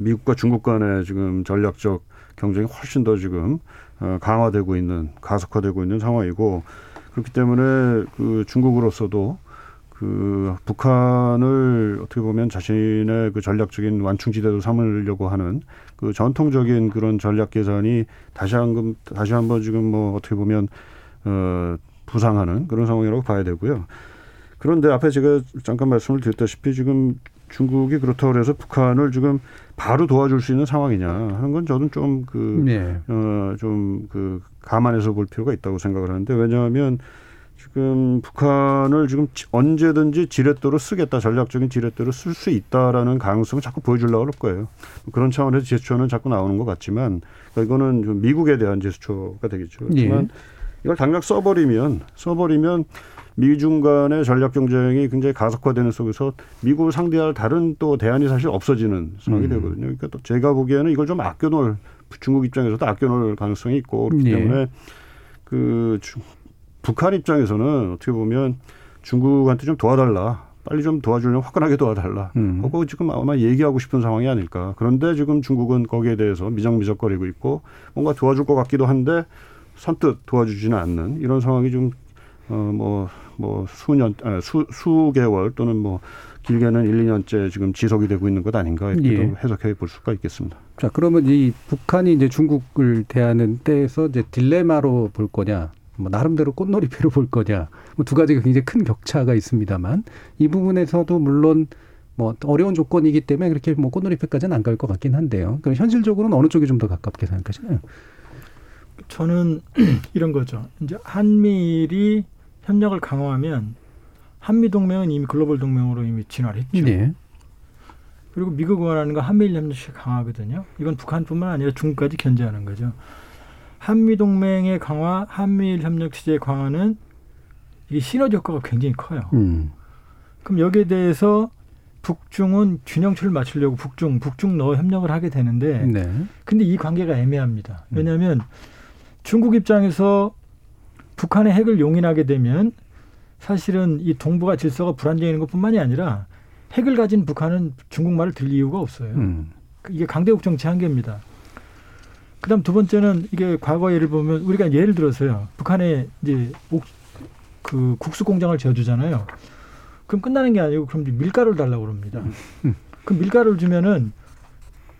미국과 중국 간의 지금 전략적 경쟁이 훨씬 더 지금 어, 강화되고 있는 가속화되고 있는 상황이고 그렇기 때문에 그 중국으로서도 그 북한을 어떻게 보면 자신의 그 전략적인 완충지대로 삼으려고 하는 그 전통적인 그런 전략 계산이 다시 한번 다시 한번 지금 뭐 어떻게 보면 어 부상하는 그런 상황이라고 봐야 되고요. 그런데 앞에 제가 잠깐 말씀을 드렸다시피 지금 중국이 그렇다고 해서 북한을 지금 바로 도와줄 수 있는 상황이냐 하는 건 저는 좀그
네.
어, 좀 그 감안해서 볼 필요가 있다고 생각을 하는데 왜냐하면 지금 북한을 지금 지- 언제든지 지렛대로 쓰겠다 전략적인 지렛대로 쓸 수 있다라는 가능성을 자꾸 보여주려고 할 거예요. 그런 차원에서 제스처는 자꾸 나오는 것 같지만 그러니까 이거는 좀 미국에 대한 제스처가 되겠죠.
예.
하지만 이걸 당장 써버리면 써버리면 미중 간의 전략 경쟁이 굉장히 가속화되는 속에서 미국을 상대할 다른 또 대안이 사실 없어지는 상황이
음.
되거든요. 그러니까 또 제가 보기에는 이걸 좀 아껴놓을 중국 입장에서도 아껴놓을 가능성이 있고 그렇기
예.
때문에 그 주- 북한 입장에서는 어떻게 보면 중국한테 좀 도와달라. 빨리 좀 도와주려면 화끈하게 도와달라.
음.
하고 지금 아마 얘기하고 싶은 상황이 아닐까. 그런데 지금 중국은 거기에 대해서 미적미적거리고 있고 뭔가 도와줄 것 같기도 한데 선뜻 도와주지는 않는 이런 상황이 좀 어 뭐 뭐 수년 아, 수 수개월 또는 뭐 길게는 1, 2년째 지금 지속이 되고 있는 것 아닌가 이렇게
예.
도 해석해 볼 수가 있겠습니다.
자, 그러면 이 북한이 이제 중국을 대하는 때에서 이제 딜레마로 볼 거냐, 뭐 나름대로 꽃놀이패로 볼 거냐, 뭐 두 가지가 굉장히 큰 격차가 있습니다만 이 부분에서도 물론 뭐 어려운 조건이기 때문에 그렇게 뭐 꽃놀이패까지는 안 갈 것 같긴 한데요. 그럼 현실적으로는 어느 쪽이 좀 더 가깝게 생각하시나요?
저는 [clears throat] 이런 거죠. 이제 한미일이 협력을 강화하면 한미 동맹은 이미 글로벌 동맹으로 이미 진화를 했죠.
네.
그리고 미국을 원하는 거 한미일 협력이 강하거든요. 이건 북한뿐만 아니라 중국까지 견제하는 거죠. 한미 동맹의 강화, 한미일 협력 체제의 강화는 이게 시너지 효과가 굉장히 커요.
음.
그럼 여기에 대해서 북중은 균형치를 맞추려고 북중, 북중 넣어 협력을 하게 되는데
네.
근데 이 관계가 애매합니다. 왜냐하면 중국 입장에서 북한의 핵을 용인하게 되면 사실은 이 동북아 질서가 불안정해지는 것뿐만이 아니라 핵을 가진 북한은 중국 말을 들을 이유가 없어요.
음.
이게 강대국 정치 한계입니다. 그다음 두 번째는 이게 과거 예를 보면 우리가 예를 들어서요. 북한에 이제 옥, 그 국수 공장을 지어주잖아요. 그럼 끝나는 게 아니고 그럼 밀가루를 달라고 그럽니다. [laughs] 그럼 밀가루를 주면은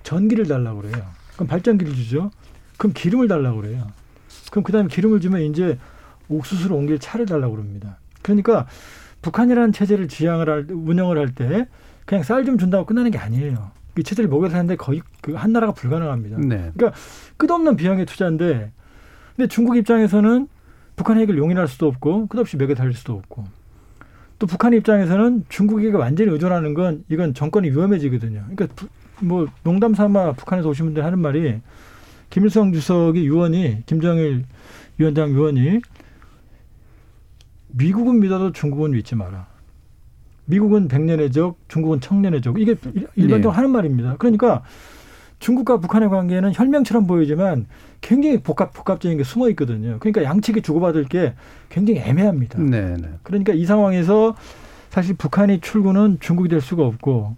전기를 달라고 그래요. 그럼 발전기를 주죠. 그럼 기름을 달라고 그래요. 그럼 그다음에 기름을 주면 이제 옥수수를 옮길 차를 달라고 그럽니다. 그러니까 북한이라는 체제를 지향을 할 운영을 할 때 그냥 쌀 좀 준다고 끝나는 게 아니에요. 이 체제를 먹여서 하는데 거의 그 한 나라가 불가능합니다.
네.
그러니까 끝없는 비용의 투자인데 근데 중국 입장에서는 북한 핵을 용인할 수도 없고 끝없이 먹여 살릴 수도 없고 또 북한 입장에서는 중국에게 완전히 의존하는 건 이건 정권이 위험해지거든요. 그러니까 부- 뭐 농담 삼아 북한에서 오신 분들 하는 말이 김일성 주석이 유언이 김정일 위원장 유언이 미국은 믿어도 중국은 믿지 마라. 미국은 백년의 적, 중국은 청년의 적. 이게 일- 일반적으로
네.
하는 말입니다. 그러니까 중국과 북한의 관계는 혈맹처럼 보이지만 굉장히 복합 복합적인 게 숨어 있거든요. 그러니까 양측이 주고받을 게 굉장히 애매합니다.
네, 네.
그러니까 이 상황에서 사실 북한이 출구는 중국이 될 수가 없고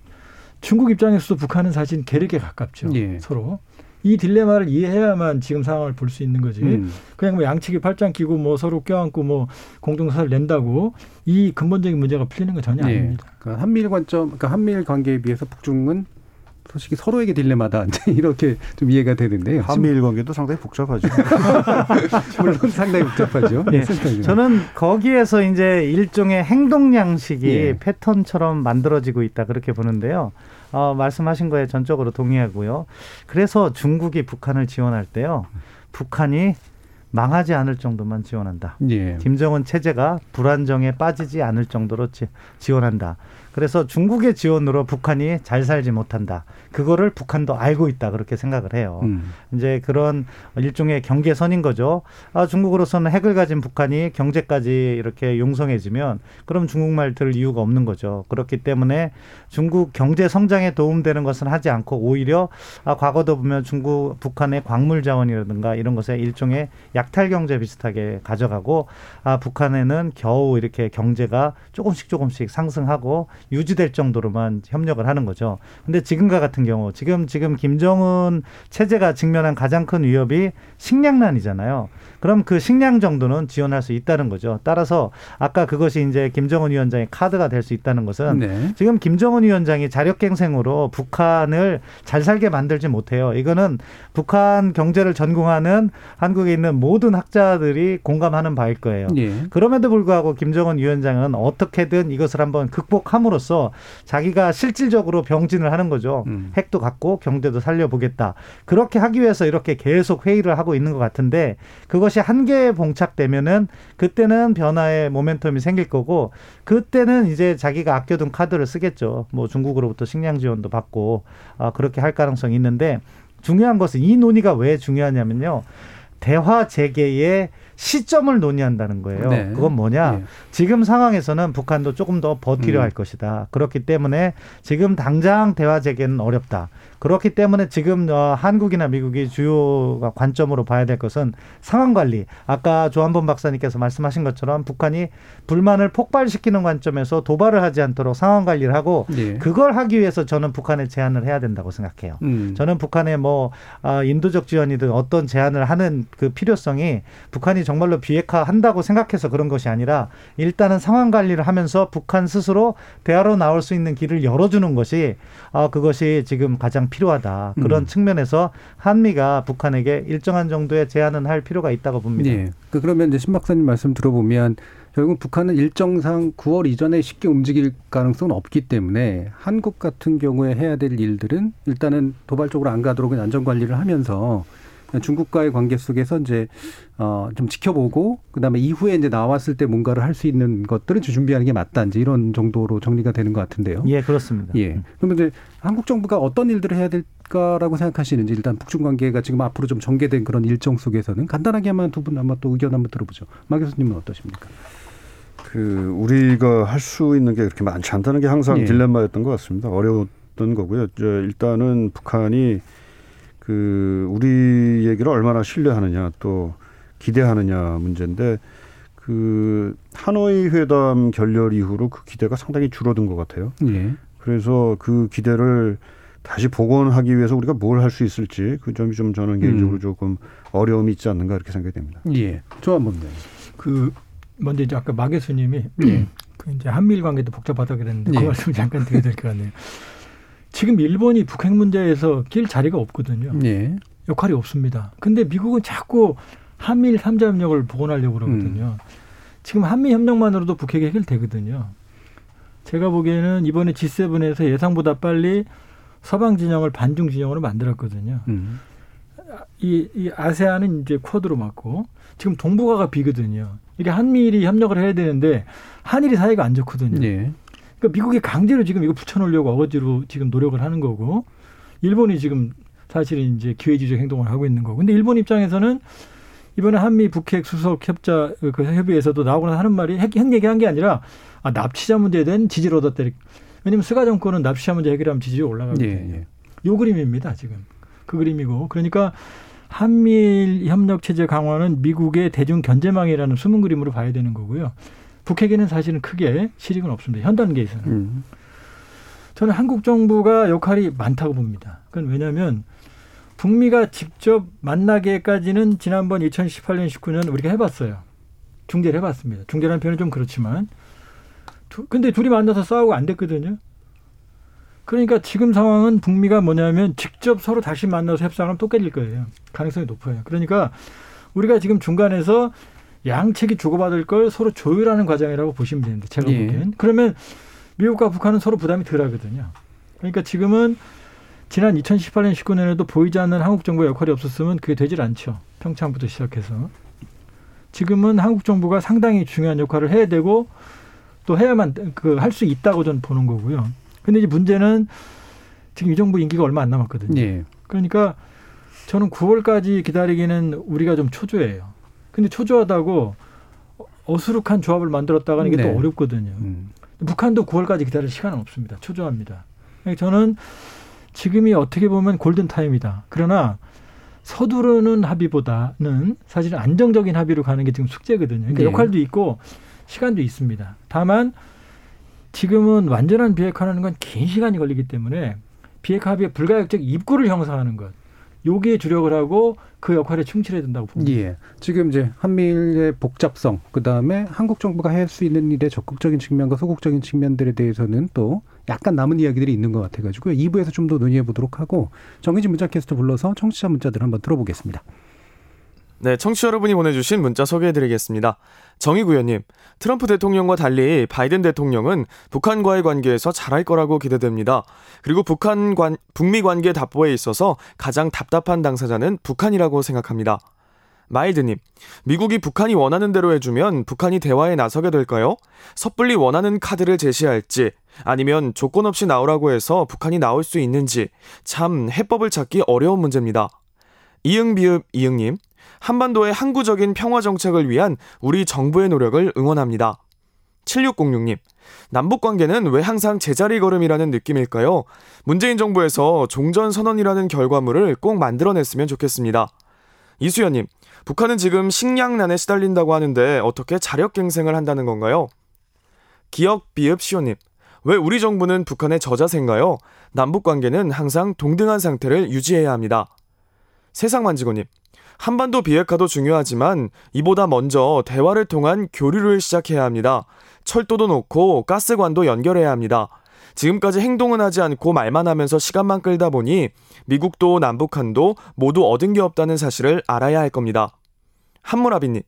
중국 입장에서도 북한은 사실 계력에 가깝죠.
예.
서로. 이 딜레마를 이해해야만 지금 상황을 볼 수 있는 거지.
음.
그냥 뭐 양측이 팔짱 끼고 뭐 서로 껴안고 뭐 공동사를 낸다고 이 근본적인 문제가 풀리는 건 전혀
예.
아닙니다.
그러니까 한미일 관점, 그러니까 한미일 관계에 비해서 북중은 솔직히 서로에게 딜레마다 [laughs] 이제 이렇게 좀 이해가 되는데요.
한미일 관계도 상당히 복잡하죠. [laughs]
물론 상당히 복잡하죠.
예. 저는 거기에서 이제 일종의 행동 양식이
예.
패턴처럼 만들어지고 있다 그렇게 보는데요. 어, 말씀하신 거에 전적으로 동의하고요. 그래서 중국이 북한을 지원할 때요. 북한이 망하지 않을 정도만 지원한다.
예.
김정은 체제가 불안정에 빠지지 않을 정도로 지, 지원한다. 그래서 중국의 지원으로 북한이 잘 살지 못한다. 그거를 북한도 알고 있다. 그렇게 생각을 해요.
음.
이제 그런 일종의 경계선인 거죠. 아, 중국으로서는 핵을 가진 북한이 경제까지 이렇게 용성해지면 그럼 중국말 들을 이유가 없는 거죠. 그렇기 때문에 중국 경제 성장에 도움되는 것은 하지 않고 오히려 아, 과거도 보면 중국 북한의 광물 자원이라든가 이런 것에 일종의 약탈 경제 비슷하게 가져가고 아, 북한에는 겨우 이렇게 경제가 조금씩 조금씩 상승하고 유지될 정도로만 협력을 하는 거죠. 근데 지금과 같은 경우 지금 지금 김정은 체제가 직면한 가장 큰 위협이 식량난이잖아요. 그럼 그 식량 정도는 지원할 수 있다는 거죠. 따라서 아까 그것이 이제 김정은 위원장의 카드가 될 수 있다는 것은
네.
지금 김정은 위원장이 자력갱생으로 북한을 잘 살게 만들지 못해요. 이거는 북한 경제를 전공하는 한국에 있는 모든 학자들이 공감하는 바일 거예요.
예.
그럼에도 불구하고 김정은 위원장은 어떻게든 이것을 한번 극복함으로 써 자기가 실질적으로 병진을 하는 거죠.
음.
핵도 갖고 경제도 살려보겠다. 그렇게 하기 위해서 이렇게 계속 회의를 하고 있는 것 같은데 그것이 한계에 봉착되면은 그때는 변화의 모멘텀이 생길 거고 그때는 이제 자기가 아껴둔 카드를 쓰겠죠. 뭐 중국으로부터 식량 지원도 받고 아, 그렇게 할 가능성이 있는데 중요한 것은 이 논의가 왜 중요하냐면요. 대화 재개의 시점을 논의한다는 거예요.
네.
그건 뭐냐?
예.
지금 상황에서는 북한도 조금 더 버티려
음.
할 것이다. 그렇기 때문에 지금 당장 대화 재개는 어렵다. 그렇기 때문에 지금 어, 한국이나 미국이 주요 관점으로 봐야 될 것은 상황 관리. 아까 조한범 박사님께서 말씀하신 것처럼 북한이 불만을 폭발시키는 관점에서 도발을 하지 않도록 상황 관리를 하고
예.
그걸 하기 위해서 저는 북한에 제안을 해야 된다고 생각해요.
음.
저는 북한의 뭐 아, 인도적 지원이든 어떤 제안을 하는 그 필요성이 북한이 정말로 비핵화한다고 생각해서 그런 것이 아니라 일단은 상황 관리를 하면서 북한 스스로 대화로 나올 수 있는 길을 열어주는 것이 아, 그것이 지금 가장 필요하다. 그런
음.
측면에서 한미가 북한에게 일정한 정도의 제안은 할 필요가 있다고 봅니다.
예. 그 그러면 이제 신 박사님 말씀 들어보면 결국 북한은 일정상 9월 이전에 쉽게 움직일 가능성은 없기 때문에 한국 같은 경우에 해야 될 일들은 일단은 도발적으로 안 가도록 안전 관리를 하면서 중국과의 관계 속에서 이제 어좀 지켜보고 그다음에 이후에 이제 나왔을 때 뭔가를 할 수 있는 것들은 좀 준비하는 게 맞다 이제 이런 정도로 정리가 되는 것 같은데요.
예, 그렇습니다.
예. 그러면 이제 한국 정부가 어떤 일들을 해야 될까라고 생각하시는지 일단 북중 관계가 지금 앞으로 좀 전개된 그런 일정 속에서는 간단하게 한번 두분 한번 또 의견 한번 들어보죠. 마 교수님은 어떠십니까?
그 우리가 할 수 있는 게 그렇게 많지 않다는 게 항상
예.
딜레마였던 것 같습니다. 어려웠던 거고요. 저 일단은 북한이 그 우리 얘기를 얼마나 신뢰하느냐 또 기대하느냐 문제인데 그 하노이 회담 결렬 이후로 그 기대가 상당히 줄어든 것 같아요.
예.
그래서 그 기대를 다시 복원하기 위해서 우리가 뭘 할 수 있을지 그 점이 좀 저는 개인적으로
음.
조금 어려움이 있지 않는가 이렇게 생각이 됩니다.
예. 조한범 네.
그 먼저 이제 아까 마 교수님이
예.
그 이제 한미일 관계도 복잡하다 그랬는데
예.
그 말씀 잠깐 드려야 될 것 같네요. [laughs] 지금 일본이 북핵 문제에서 낄 자리가 없거든요.
예.
역할이 없습니다. 근데 미국은 자꾸 한미일 삼자 협력을 복원하려고 그러거든요. 지금 한미 협력만으로도 북핵이 해결되거든요. 제가 보기에는 이번에 G7에서 예상보다 빨리 서방 진영을 반중 진영으로 만들었거든요.
음.
이, 이 아세안은 이제 쿼드로 맞고 지금 동북아가 비거든요. 이게 한미일이 협력을 해야 되는데 한일이 사이가 안 좋거든요.
예.
그러니까 미국이 강제로 지금 이거 붙여놓으려고 어거지로 지금 노력을 하는 거고 일본이 지금 사실은 이제 기회주의적 행동을 하고 있는 거고 근데 일본 입장에서는 이번에 한미 북핵 수석 협자 그 협의에서도 나오고 나서 하는 말이 핵, 핵 얘기한 게 아니라 아, 납치자 문제에 대한 지지를 얻었다. 왜냐면 스가 정권은 납치자 문제 해결하면 지지율이 올라가거든요.
예. 예.
요 그림입니다, 지금. 그 그림이고. 그러니까 한미일 협력 체제 강화는 미국의 대중 견제망이라는 숨은 그림으로 봐야 되는 거고요. 북핵에는 사실은 크게 실익은 없습니다. 현 단계에서는.
음.
저는 한국 정부가 역할이 많다고 봅니다. 그건 왜냐하면 북미가 직접 만나기까지는 지난번 2018년, 19년 우리가 해봤어요. 중재를 해봤습니다. 중재라는 표현은 좀 그렇지만. 두- 근데 둘이 만나서 싸우고 안 됐거든요. 그러니까 지금 상황은 북미가 뭐냐면 직접 서로 다시 만나서 협상하면 또 깨질 거예요. 가능성이 높아요. 그러니까 우리가 지금 중간에서 양측이 주고받을 걸 서로 조율하는 과정이라고 보시면 되는데 제가
예.
보기엔. 그러면 미국과 북한은 서로 부담이 덜 하거든요. 그러니까 지금은 지난 2018년 19년에도 보이지 않는 한국 정부의 역할이 없었으면 그게 되질 않죠. 평창부터 시작해서. 지금은 한국 정부가 상당히 중요한 역할을 해야 되고 또 해야만 그 할 수 있다고 저는 보는 거고요. 근데 이제 문제는 지금 이 정부 임기가 얼마 안 남았거든요.
예.
그러니까 저는 9월까지 기다리기는 우리가 좀 초조해요. 근데 초조하다고 어수룩한 조합을 만들었다가는 이게
네.
또 어렵거든요.
음.
북한도 9월까지 기다릴 시간은 없습니다. 초조합니다. 그러니까 저는 지금이 어떻게 보면 골든 타임이다. 그러나 서두르는 합의보다는 사실은 안정적인 합의로 가는 게 지금 숙제거든요. 그러니까
네.
역할도 있고 시간도 있습니다. 다만 지금은 완전한 비핵화라는 건 긴 시간이 걸리기 때문에 비핵화 합의의 불가역적 입구를 형성하는 것. 여기에 주력을 하고 그 역할에 충실해야 된다고 봅니다.
예. 지금 이제 한미일의 복잡성, 그 다음에 한국 정부가 할 수 있는 일의 적극적인 측면과 소극적인 측면들에 대해서는 또 약간 남은 이야기들이 있는 것 같아가지고요. 2부에서 좀 더 논의해 보도록 하고 정의진 문자 캐스터 불러서 청취자 문자들 한번 들어보겠습니다.
네, 청취자 여러분이 보내주신 문자 소개해드리겠습니다. 정의구현님, 트럼프 대통령과 달리 바이든 대통령은 북한과의 관계에서 잘할 거라고 기대됩니다. 그리고 북한 관, 북미 관계 답보에 있어서 가장 답답한 당사자는 북한이라고 생각합니다. 마일드님, 미국이 북한이 원하는 대로 해주면 북한이 대화에 나서게 될까요? 섣불리 원하는 카드를 제시할지, 아니면 조건 없이 나오라고 해서 북한이 나올 수 있는지, 참 해법을 찾기 어려운 문제입니다. 이응비읍 이응님, 한반도의 항구적인 평화 정책을 위한 우리 정부의 노력을 응원합니다. 7606님, 남북 관계는 왜 항상 제자리 걸음이라는 느낌일까요? 문재인 정부에서 종전 선언이라는 결과물을 꼭 만들어냈으면 좋겠습니다. 이수연님, 북한은 지금 식량난에 시달린다고 하는데 어떻게 자력갱생을 한다는 건가요? 기억 비읍 시오님, 왜 우리 정부는 북한의 저자세인가요? 남북 관계는 항상 동등한 상태를 유지해야 합니다. 세상만지고님, 한반도 비핵화도 중요하지만 이보다 먼저 대화를 통한 교류를 시작해야 합니다. 철도도 놓고 가스관도 연결해야 합니다. 지금까지 행동은 하지 않고 말만 하면서 시간만 끌다 보니 미국도 남북한도 모두 얻은 게 없다는 사실을 알아야 할 겁니다. 한무라비님,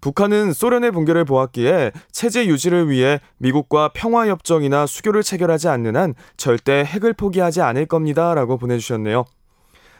북한은 소련의 붕괴를 보았기에 체제 유지를 위해 미국과 평화협정이나 수교를 체결하지 않는 한 절대 핵을 포기하지 않을 겁니다. 라고 보내주셨네요.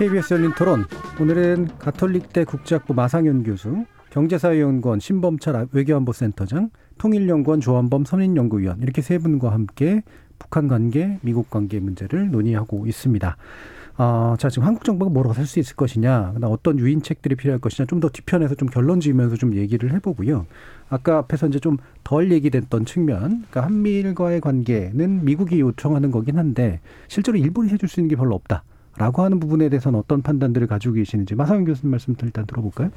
KBS 열린 토론 오늘은 가톨릭대 국제학부 마상현 교수, 경제사회연구원 신범철 외교안보 센터장, 통일연구원 조한범 선임연구위원 이렇게 세 분과 함께 북한 관계, 미국 관계 문제를 논의하고 있습니다. 아, 자, 지금 한국 정부가 뭐라고 할 수 있을 것이냐, 어떤 유인책들이 필요할 것이냐, 좀 더 뒤편에서 좀 결론 지으면서 좀 얘기를 해보고요. 아까 앞에서 이제 좀 덜 얘기됐던 측면, 그러니까 한미일과의 관계는 미국이 요청하는 거긴 한데, 실제로 일본이 해줄 수 있는 게 별로 없다. 라고 하는 부분에 대해서는 어떤 판단들을 가지고 계시는지 마상현 교수님 말씀부터 일단 들어볼까요?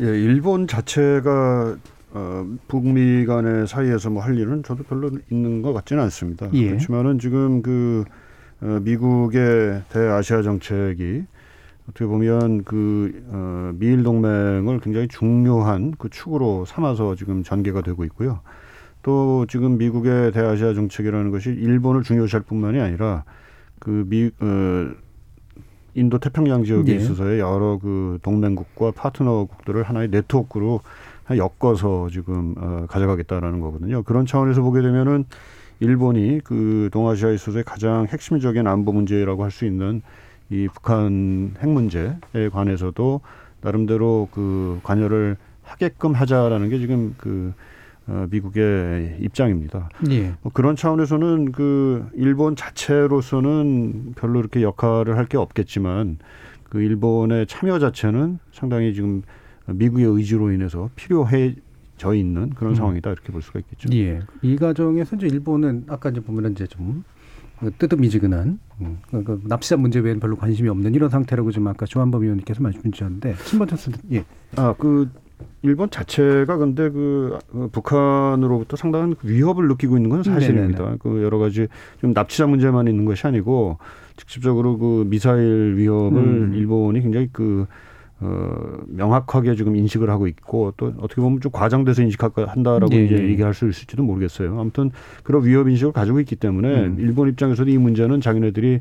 예, 일본 자체가 어, 북미 간의 사이에서 뭐 할 일은 저도 별로 있는 것 같지는 않습니다.
예.
그렇지만은 지금 그 어, 미국의 대아시아 정책이 어떻게 보면 그 어, 미일 동맹을 굉장히 중요한 그 축으로 삼아서 지금 전개가 되고 있고요. 또 지금 미국의 대아시아 정책이라는 것이 일본을 중요시할 뿐만이 아니라 그 미, 어, 인도 태평양 지역에
예.
있어서의 여러 그 동맹국과 파트너국들을 하나의 네트워크로 엮어서 지금 어, 가져가겠다라는 거거든요. 그런 차원에서 보게 되면은 일본이 그 동아시아에 있어서의 가장 핵심적인 안보 문제라고 할 수 있는 이 북한 핵 문제에 관해서도 나름대로 그 관여를 하게끔 하자라는 게 지금 그 어, 미국의 입장입니다.
예.
뭐 그런 차원에서는 그 일본 자체로서는 별로 이렇게 역할을 할 게 없겠지만 그 일본의 참여 자체는 상당히 지금 미국의 의지로 인해서 필요해 져 있는 그런
음.
상황이다 이렇게 볼 수가 있겠죠.
예. 이 과정에서 이제 일본은 아까 이제 보면은 이제 좀 뜨뜻미지근한 음, 그, 그 납치자 문제 외에는 별로 관심이 없는 이런 상태라고 지금 아까 조한범 의원님께서 말씀 주셨는데 신번찬 스 예.
아, 그 일본 자체가 근데 그 어, 북한으로부터 상당한 그 위협을 느끼고 있는 건 사실입니다.
네네네.
그 여러 가지 좀 납치자 문제만 있는 것이 아니고 직접적으로 그 미사일 위협을
음.
일본이 굉장히 그 어, 명확하게 지금 인식을 하고 있고 또 어떻게 보면 좀 과장돼서 인식한다라고
예,
이제
예.
얘기할 수 있을지도 모르겠어요. 아무튼 그런 위협 인식을 가지고 있기 때문에
음.
일본 입장에서도 이 문제는 자기네들이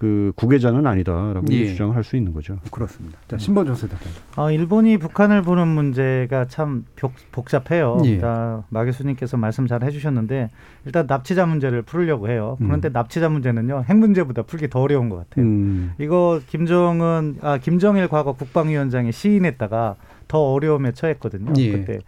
그 구계자는 아니다라고
예.
주장을 할 수 있는 거죠.
그렇습니다. 자, 신번찬 세대.
어, 일본이 북한을 보는 문제가 참 복, 복잡해요.
예.
자, 마 교수님께서 말씀 잘 해주셨는데 일단 납치자 문제를 풀려고 해요. 그런데
음.
납치자 문제는요 핵 문제보다 풀기 더 어려운 것 같아요.
음.
이거 김정은 아 김정일 과거 국방위원장이 시인했다가 더 어려움에 처했거든요.
예.
그때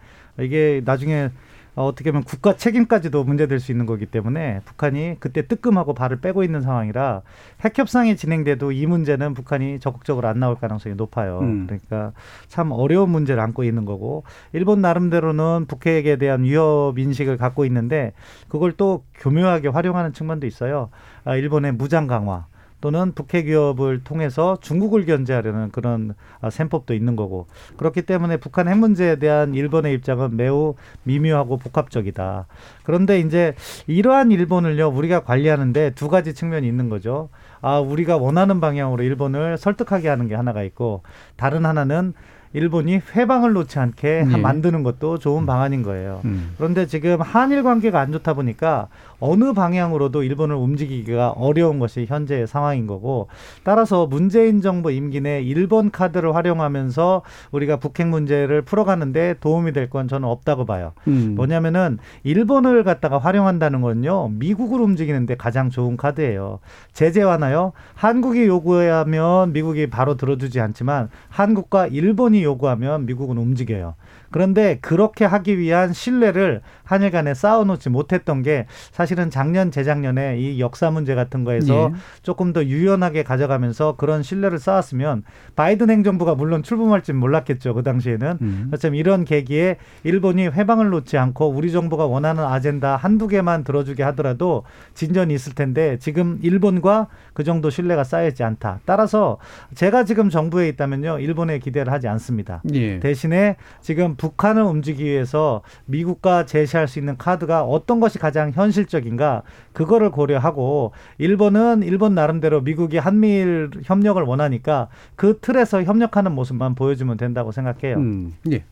이게 나중에 어, 어떻게 보면 국가 책임까지도 문제될 수 있는 거기 때문에 북한이 그때 뜨끔하고 발을 빼고 있는 상황이라 핵 협상이 진행돼도 이 문제는 북한이 적극적으로 안 나올 가능성이 높아요.
음.
그러니까 참 어려운 문제를 안고 있는 거고 일본 나름대로는 북핵에 대한 위협 인식을 갖고 있는데 그걸 또 교묘하게 활용하는 측면도 있어요. 아, 일본의 무장 강화. 또는 북핵 위협을 통해서 중국을 견제하려는 그런 아, 셈법도 있는 거고 그렇기 때문에 북한 핵 문제에 대한 일본의 입장은 매우 미묘하고 복합적이다. 그런데 이제 이러한 일본을요 우리가 관리하는데 두 가지 측면이 있는 거죠. 아 우리가 원하는 방향으로 일본을 설득하게 하는 게 하나가 있고 다른 하나는 일본이 회방을 놓지 않게
예.
만드는 것도 좋은 방안인 거예요.
음.
그런데 지금 한일 관계가 안 좋다 보니까 어느 방향으로도 일본을 움직이기가 어려운 것이 현재의 상황인 거고 따라서 문재인 정부 임기 내 일본 카드를 활용하면서 우리가 북핵 문제를 풀어가는데 도움이 될 건 저는 없다고 봐요.
음.
뭐냐면은 일본을 갖다가 활용한다는 건요 미국을 움직이는데 가장 좋은 카드예요. 제재 완화요. 한국이 요구하면 미국이 바로 들어주지 않지만 한국과 일본이 요구하면 미국은 움직여요. 그런데 그렇게 하기 위한 신뢰를 한일 간에 쌓아놓지 못했던 게 사실은 작년 재작년에 이 역사 문제 같은 거에서
예.
조금 더 유연하게 가져가면서 그런 신뢰를 쌓았으면 바이든 행정부가 물론 출범할지 몰랐겠죠 그 당시에는
음.
어쩜 이런 계기에 일본이 회방을 놓지 않고 우리 정부가 원하는 아젠다 한두 개만 들어주게 하더라도 진전이 있을 텐데 지금 일본과 그 정도 신뢰가 쌓여있지 않다. 따라서 제가 지금 정부에 있다면요 일본에 기대를 하지 않습니다.
예.
대신에 지금 북한을 움직이기 위해서 미국과 제시할 수 있는 카드가 어떤 것이 가장 현실적인가 그거를 고려하고 일본은 일본 나름대로 미국이 한미일 협력을 원하니까 그 틀에서 협력하는 모습만 보여주면 된다고 생각해요.
음. 예.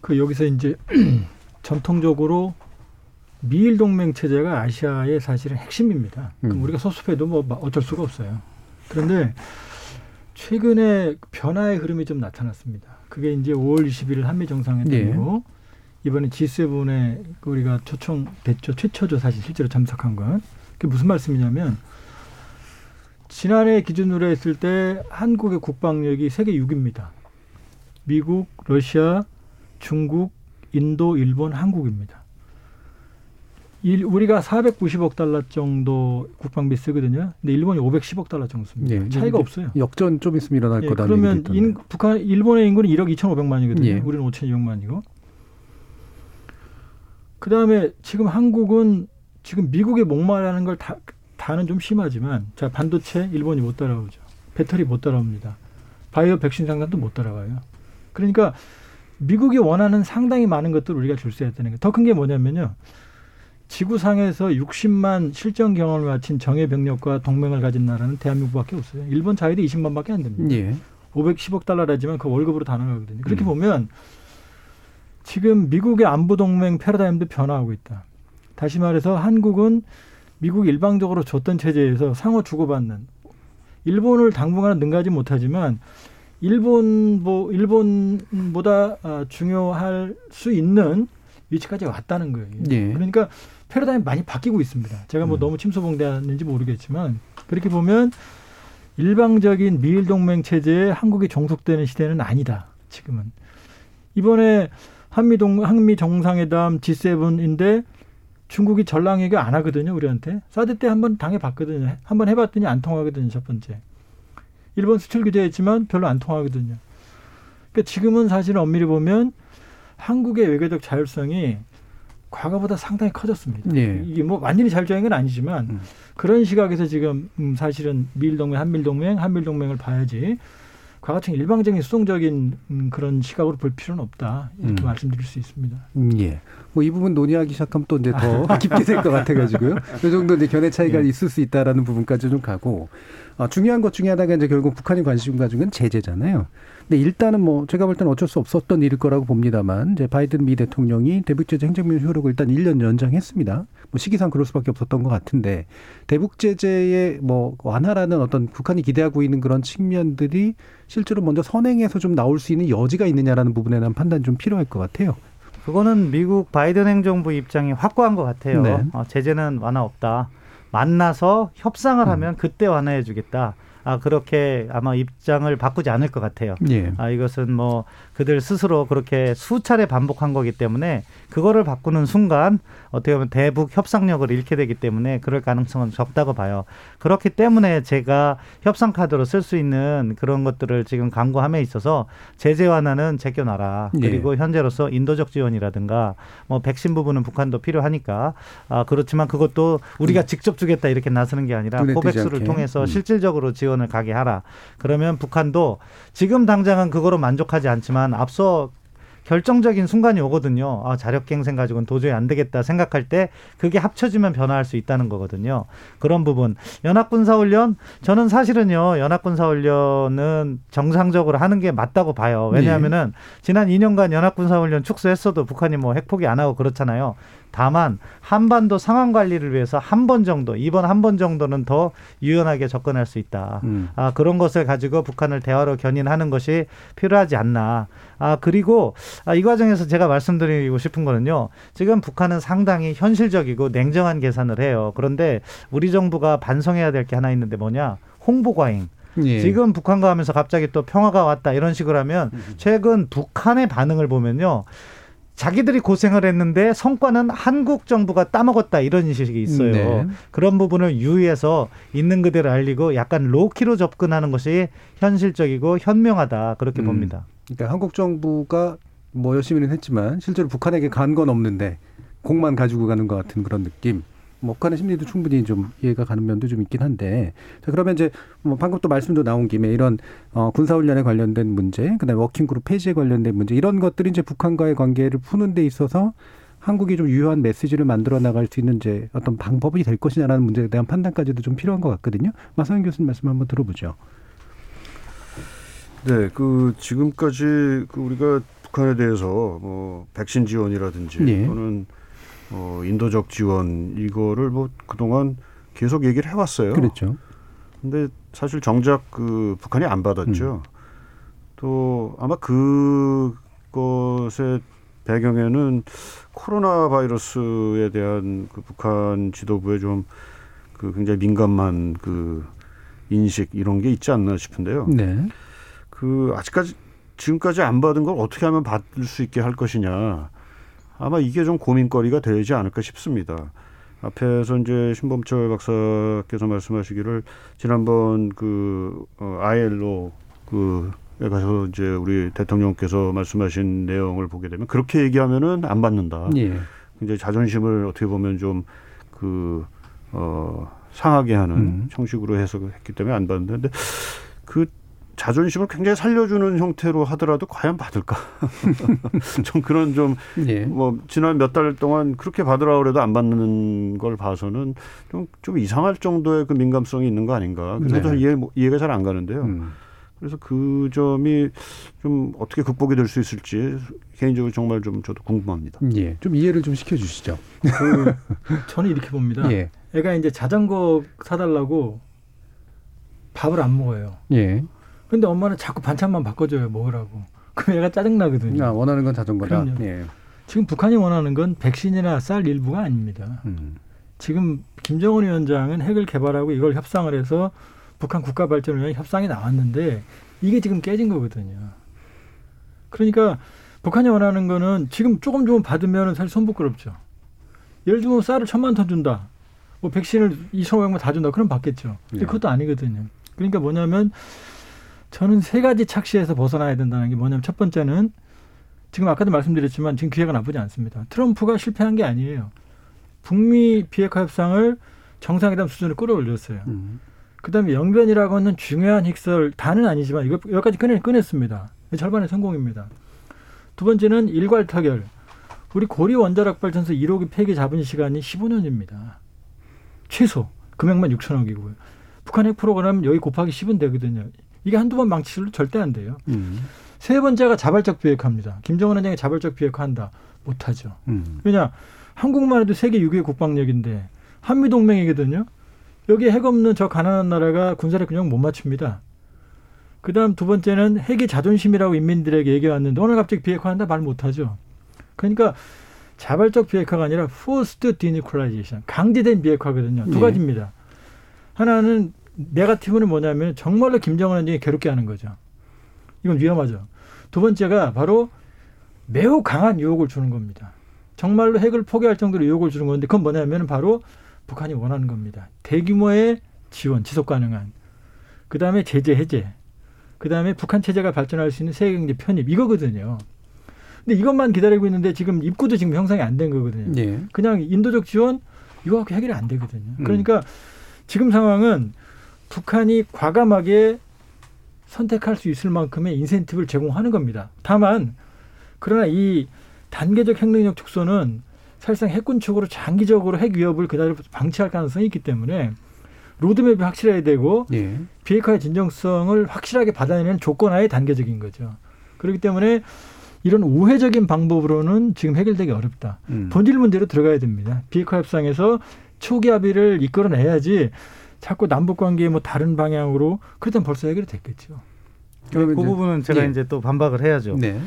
그 여기서 이제 [clears throat] 전통적으로 미일 동맹 체제가 아시아의 사실은 핵심입니다. 그럼
음.
우리가 소수해도 뭐 어쩔 수가 없어요. 그런데 최근에 변화의 흐름이 좀 나타났습니다. 그게 이제 5월 21일 한미 정상회담이고
예.
이번에 G7에 우리가 초청됐죠. 최초죠. 사실 실제로 참석한 건. 그게 무슨 말씀이냐면 지난해 기준으로 했을 때 한국의 국방력이 세계 6위입니다. 미국, 러시아, 중국, 인도, 일본, 한국입니다. 일, 우리가 490억 달러 정도 국방비 쓰거든요. 근데 일본이 510억 달러 정도 씁니다.
예.
차이가 없어요.
역전 좀 있으면 일어날
예,
거다.
그러면 인, 북한 일본의 인구는 1억 2,500만이거든요.
예.
우리는 5,200만이고. 그다음에 지금 한국은 지금 미국의 목마르는 걸 다, 다는 좀 심하지만 자 반도체 일본이 못 따라오죠. 배터리 못 따라옵니다. 바이오 백신 생산도 못 따라가요. 그러니까 미국이 원하는 상당히 많은 것들을 우리가 줄수 있다는 게 더 큰 게 뭐냐면요. 지구상에서 60만 실전 경험을 마친 정예 병력과 동맹을 가진 나라는 대한민국밖에 없어요. 일본 자위도 20만밖에 안 됩니다.
예.
510억 달러라지만 그 월급으로 다 나가거든요. 그렇게
음.
보면 지금 미국의 안보 동맹 패러다임도 변화하고 있다. 다시 말해서 한국은 미국 일방적으로 줬던 체제에서 상호 주고받는 일본을 당분간은 능가하지 못하지만 일본 뭐 일본보다 아, 중요할 수 있는 위치까지 왔다는 거예요.
예.
그러니까 패러다임이 많이 바뀌고 있습니다. 제가 뭐
음.
너무 침소봉대하는지 모르겠지만 그렇게 보면 일방적인 미일 동맹 체제에 한국이 종속되는 시대는 아니다. 지금은 이번에 한미 동 한미 정상회담 G7인데 중국이 전랑 외교 안 하거든요. 우리한테 사드 때 한번 당해 봤거든요. 한번 해 봤더니 안 통하거든요. 첫 번째. 일본 수출 규제했지만 별로 안 통하거든요. 그러니까 지금은 사실 엄밀히 보면 한국의 외교적 자율성이 과거보다 상당히 커졌습니다.
예.
이게 뭐 완전히 자율적인 건 아니지만
음.
그런 시각에서 지금 음, 사실은 미일 동맹, 한밀 동맹, 한밀 동맹을 봐야지 과거처럼 일방적인 수동적인 음, 그런 시각으로 볼 필요는 없다 이렇게
음.
말씀드릴 수 있습니다.
음, 예. 뭐 이 부분 논의하기 시작하면 또 이제 더 [laughs] 깊게 될 것 같아가지고요. 이 정도 이제 견해 차이가
예.
있을 수 있다라는 부분까지 좀 가고 어, 중요한 것 중에 하나가 이제 결국 북한이 관심 가진 건 제재잖아요. 근데 일단은 뭐 제가 볼 때는 어쩔 수 없었던 일일 거라고 봅니다만 이제 바이든 미 대통령이 대북 제재 행정명 효력을 일단 1년 연장했습니다. 뭐 시기상 그럴 수밖에 없었던 것 같은데 대북 제재의 뭐 완화라는 어떤 북한이 기대하고 있는 그런 측면들이 실제로 먼저 선행해서 좀 나올 수 있는 여지가 있느냐라는 부분에 대한 판단 좀 필요할 것 같아요.
그거는 미국 바이든 행정부 입장이 확고한 것 같아요.
네.
어, 제재는 완화 없다. 만나서 협상을
음.
하면 그때 완화해 주겠다. 아 그렇게 아마 입장을 바꾸지 않을 것 같아요.
예.
아 이것은 뭐 그들 스스로 그렇게 수차례 반복한 거기 때문에 그거를 바꾸는 순간 어떻게 보면 대북 협상력을 잃게 되기 때문에 그럴 가능성은 적다고 봐요. 그렇기 때문에 제가 협상 카드로 쓸 수 있는 그런 것들을 지금 강구함에 있어서 제재 완화는 제껴놔라.
예.
그리고 현재로서 인도적 지원이라든가 뭐 백신 부분은 북한도 필요하니까 아 그렇지만 그것도 우리가 직접 주겠다 이렇게 나서는 게 아니라
음.
코백스를. 통해서
음.
실질적으로 지원을 가게 하라. 그러면 북한도 지금 당장은 그거로 만족하지 않지만 앞서 결정적인 순간이 오거든요. 아, 자력갱생 가지고는 도저히 안 되겠다 생각할 때 그게 합쳐지면 변화할 수 있다는 거거든요. 그런 부분. 연합군사훈련 저는 사실은요. 연합군사훈련은 정상적으로 하는 게 맞다고 봐요. 왜냐하면은 지난 2년간 연합군사훈련 축소했어도 북한이 뭐 핵포기 안 하고 그렇잖아요. 다만 한반도 상황 관리를 위해서 한 번 정도 이번 한 번 정도는 더 유연하게 접근할 수 있다.
음.
아, 그런 것을 가지고 북한을 대화로 견인하는 것이 필요하지 않나. 아, 그리고 아, 이 과정에서 제가 말씀드리고 싶은 거는요. 지금 북한은 상당히 현실적이고 냉정한 계산을 해요. 그런데 우리 정부가 반성해야 될 게 하나 있는데 뭐냐? 홍보 과잉.
예.
지금 북한과 하면서 갑자기 또 평화가 왔다 이런 식으로 하면 최근 북한의 반응을 보면요. 자기들이 고생을 했는데 성과는 한국 정부가 따먹었다 이런 인식이 있어요.
네.
그런 부분을 유의해서 있는 그대로 알리고 약간 로키로 접근하는 것이 현실적이고 현명하다 그렇게
음.
봅니다.
그러니까 한국 정부가 뭐 열심히는 했지만 실제로 북한에게 간 건 없는데 공만 가지고 가는 것 같은 그런 느낌. 뭐 북한의 심리도 충분히 좀 이해가 가는 면도 좀 있긴 한데 자 그러면 이제 뭐 방금 또 말씀도 나온 김에 이런 어 군사 훈련에 관련된 문제, 그다음에 working group 폐지에 관련된 문제 이런 것들이 이제 북한과의 관계를 푸는 데 있어서 한국이 좀 유효한 메시지를 만들어 나갈 수 있는 이제 어떤 방법이 될 것이냐라는 문제에 대한 판단까지도 좀 필요한 것 같거든요. 마성현 교수님 말씀 한번 들어보죠.
네, 그 지금까지 그 우리가 북한에 대해서 뭐 백신 지원이라든지
예.
또는 어 인도적 지원 이거를 뭐 그동안 계속 얘기를 해왔어요.
그렇죠.
근데 사실 정작 그 북한이 안 받았죠. 또 아마 그것의 배경에는 코로나 바이러스에 대한 그 북한 지도부의 좀 그 굉장히 민감한 그 인식 이런 게 있지 않나 싶은데요.
네.
그 아직까지 지금까지 안 받은 걸 어떻게 하면 받을 수 있게 할 것이냐. 아마 이게 좀 고민거리가 되지 않을까 싶습니다. 앞에서 이제 신범철 박사께서 말씀하시기를 지난번 그 어, ILO 그에 가서 이제 우리 대통령께서 말씀하신 내용을 보게 되면 그렇게 얘기하면은 안 받는다.
예.
굉장히 자존심을 어떻게 보면 좀그 어, 상하게 하는
음.
형식으로 해석했기 때문에 안 받는데 근데 그 자존심을 굉장히 살려주는 형태로 하더라도 과연 받을까? [laughs] 좀 그런 좀
예.
뭐 지난 몇 달 동안 그렇게 받으라 그래도 안 받는 걸 봐서는 좀, 좀 이상할 정도의 그 민감성이 있는 거 아닌가. 그래서
네.
잘 이해, 이해가 잘 안 가는데요.
음.
그래서 그 점이 좀 어떻게 극복이 될 수 있을지 개인적으로 정말 좀 저도 궁금합니다.
예. 좀 이해를 좀 시켜주시죠.
그 저는 이렇게 봅니다.
예.
애가 이제 자전거 사달라고 밥을 안 먹어요.
예.
근데 엄마는 자꾸 반찬만 바꿔줘요 먹으라고. [laughs] 그럼 애가 짜증 나거든요.
아, 원하는 건 자전거다. 예.
지금 북한이 원하는 건 백신이나 쌀 일부가 아닙니다.
음.
지금 김정은 위원장은 핵을 개발하고 이걸 협상을 해서 북한 국가 발전을 위한 협상이 나왔는데 이게 지금 깨진 거거든요. 그러니까 북한이 원하는 거는 지금 조금 조금 받으면 사실 손 부끄럽죠. 예를 들면 쌀을 천만 톤 준다. 뭐 백신을 이천오백만 다 준다. 그럼 받겠죠. 근데
네.
그것도 아니거든요. 그러니까 뭐냐면 저는 세 가지 착시에서 벗어나야 된다는 게 뭐냐면 첫 번째는 지금 아까도 말씀드렸지만 지금 기회가 나쁘지 않습니다. 트럼프가 실패한 게 아니에요. 북미 비핵화 협상을 정상회담 수준으로 끌어올렸어요.
음.
그다음에 영변이라고 하는 중요한 핵설 다는 아니지만 이거 여기까지 꺼내 꺼냈습니다. 절반의 성공입니다. 두 번째는 일괄 타결. 우리 고리 원자력 발전소 1호기 폐기 잡은 시간이 15년입니다. 최소 금액만 6천억이고요. 북한 핵 프로그램 여기 곱하기 10은 되거든요. 이게 한두 번 망치로 절대 안 돼요.
음.
세 번째가 자발적 비핵화입니다. 김정은 위원장이 자발적 비핵화한다. 못하죠.
음.
왜냐 한국만 해도 세계 6위 국방력인데 한미 동맹이거든요. 여기 핵 없는 저 가난한 나라가 군사력 균형 못 맞춥니다. 그다음 두 번째는 핵이 자존심이라고 인민들에게 얘기해 왔는데 오늘 갑자기 비핵화한다 말 못하죠. 그러니까 자발적 비핵화가 아니라 forced denuclearization 강제된 비핵화거든요. 두
예.
가지입니다. 하나는 네가티브는 뭐냐면 정말로 김정은 위원장이 괴롭게 하는 거죠. 이건 위험하죠. 두 번째가 바로 매우 강한 유혹을 주는 겁니다. 정말로 핵을 포기할 정도로 유혹을 주는 건데 그건 뭐냐면 바로 북한이 원하는 겁니다. 대규모의 지원, 지속 가능한. 그 다음에 제재 해제. 그 다음에 북한 체제가 발전할 수 있는 세계 경제 편입. 이거거든요. 근데 이것만 기다리고 있는데 지금 입구도 지금 형성이 안 된 거거든요.
예.
그냥 인도적 지원 이거 갖고 해결이 안 되거든요.
음.
그러니까 지금 상황은 북한이 과감하게 선택할 수 있을 만큼의 인센티브를 제공하는 겁니다. 다만 그러나 이 단계적 핵능력 축소는 사실상 핵군 측으로 장기적으로 핵 위협을 그대로 방치할 가능성이 있기 때문에 로드맵이 확실해야 되고
예.
비핵화의 진정성을 확실하게 받아내는 조건하에 단계적인 거죠. 그렇기 때문에 이런 우회적인 방법으로는 지금 해결되기 어렵다.
음.
본질 문제로 들어가야 됩니다. 비핵화 협상에서 초기 합의를 이끌어내야지 자꾸 남북 관계에 뭐 다른 방향으로 그랬다면 벌써 해결이 됐겠죠.
그 부분은 제가
예.
이제 또 반박을 해야죠.
네.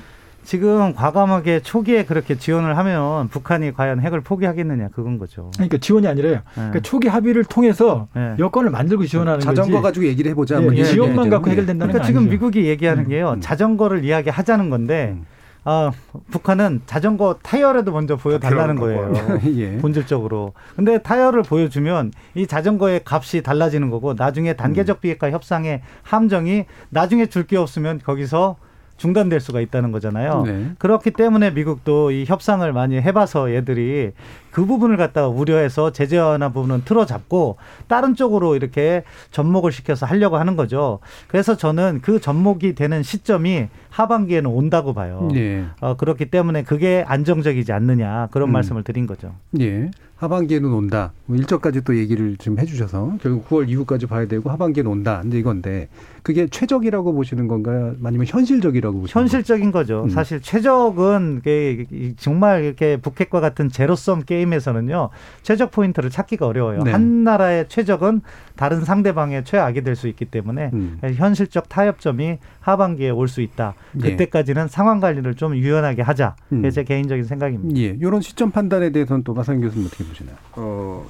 지금 과감하게 초기에 그렇게 지원을 하면 북한이 과연 핵을 포기하겠느냐 그건 거죠.
그러니까 지원이 아니라요. 그러니까 초기 합의를 통해서
네.
여건을 만들고 지원하는
자전거
거지.
가지고 얘기를 해보자.
예,
뭐 이런
지원만
얘기하죠.
갖고
예.
해결된다는
그러니까
건
지금
아니죠.
미국이 얘기하는 게요. 자전거를 이야기하자는 건데 아, 북한은 자전거 타이어라도 먼저 보여달라는 거예요. [laughs]
예.
본질적으로. 근데 타이어를 보여주면 이 자전거의 값이 달라지는 거고 나중에 단계적 비핵화 협상의 함정이 나중에 줄 게 없으면 거기서 중단될 수가 있다는 거잖아요.
네.
그렇기 때문에 미국도 이 협상을 많이 해봐서 얘들이 그 부분을 갖다가 우려해서 제재 완화 부분은 틀어잡고 다른 쪽으로 이렇게 접목을 시켜서 하려고 하는 거죠. 그래서 저는 그 접목이 되는 시점이 하반기에는 온다고 봐요.
네.
어, 그렇기 때문에 그게 안정적이지 않느냐 그런
음.
말씀을 드린 거죠.
예. 하반기에는 온다. 뭐 일정까지 또 얘기를 지금 해주셔서 결국 9월 이후까지 봐야 되고 하반기에는 온다. 근데 이건데 그게 최적이라고 보시는 건가요? 아니면 현실적이라고 보시는
현실적인 거죠.
음.
사실 최적은 이게 정말 이렇게 북핵과 같은 제로섬 게임 에서는요 최적 포인트를 찾기가 어려워요.
네.
한 나라의 최적은 다른 상대방의 최악이 될 수 있기 때문에
음.
현실적 타협점이 하반기에 올 수 있다.
예.
그때까지는 상황 관리를 좀 유연하게 하자.
음.
제 개인적인 생각입니다.
예, 이런 시점 판단에 대해서는 또 마상 교수님 어떻게 보시나요?
어,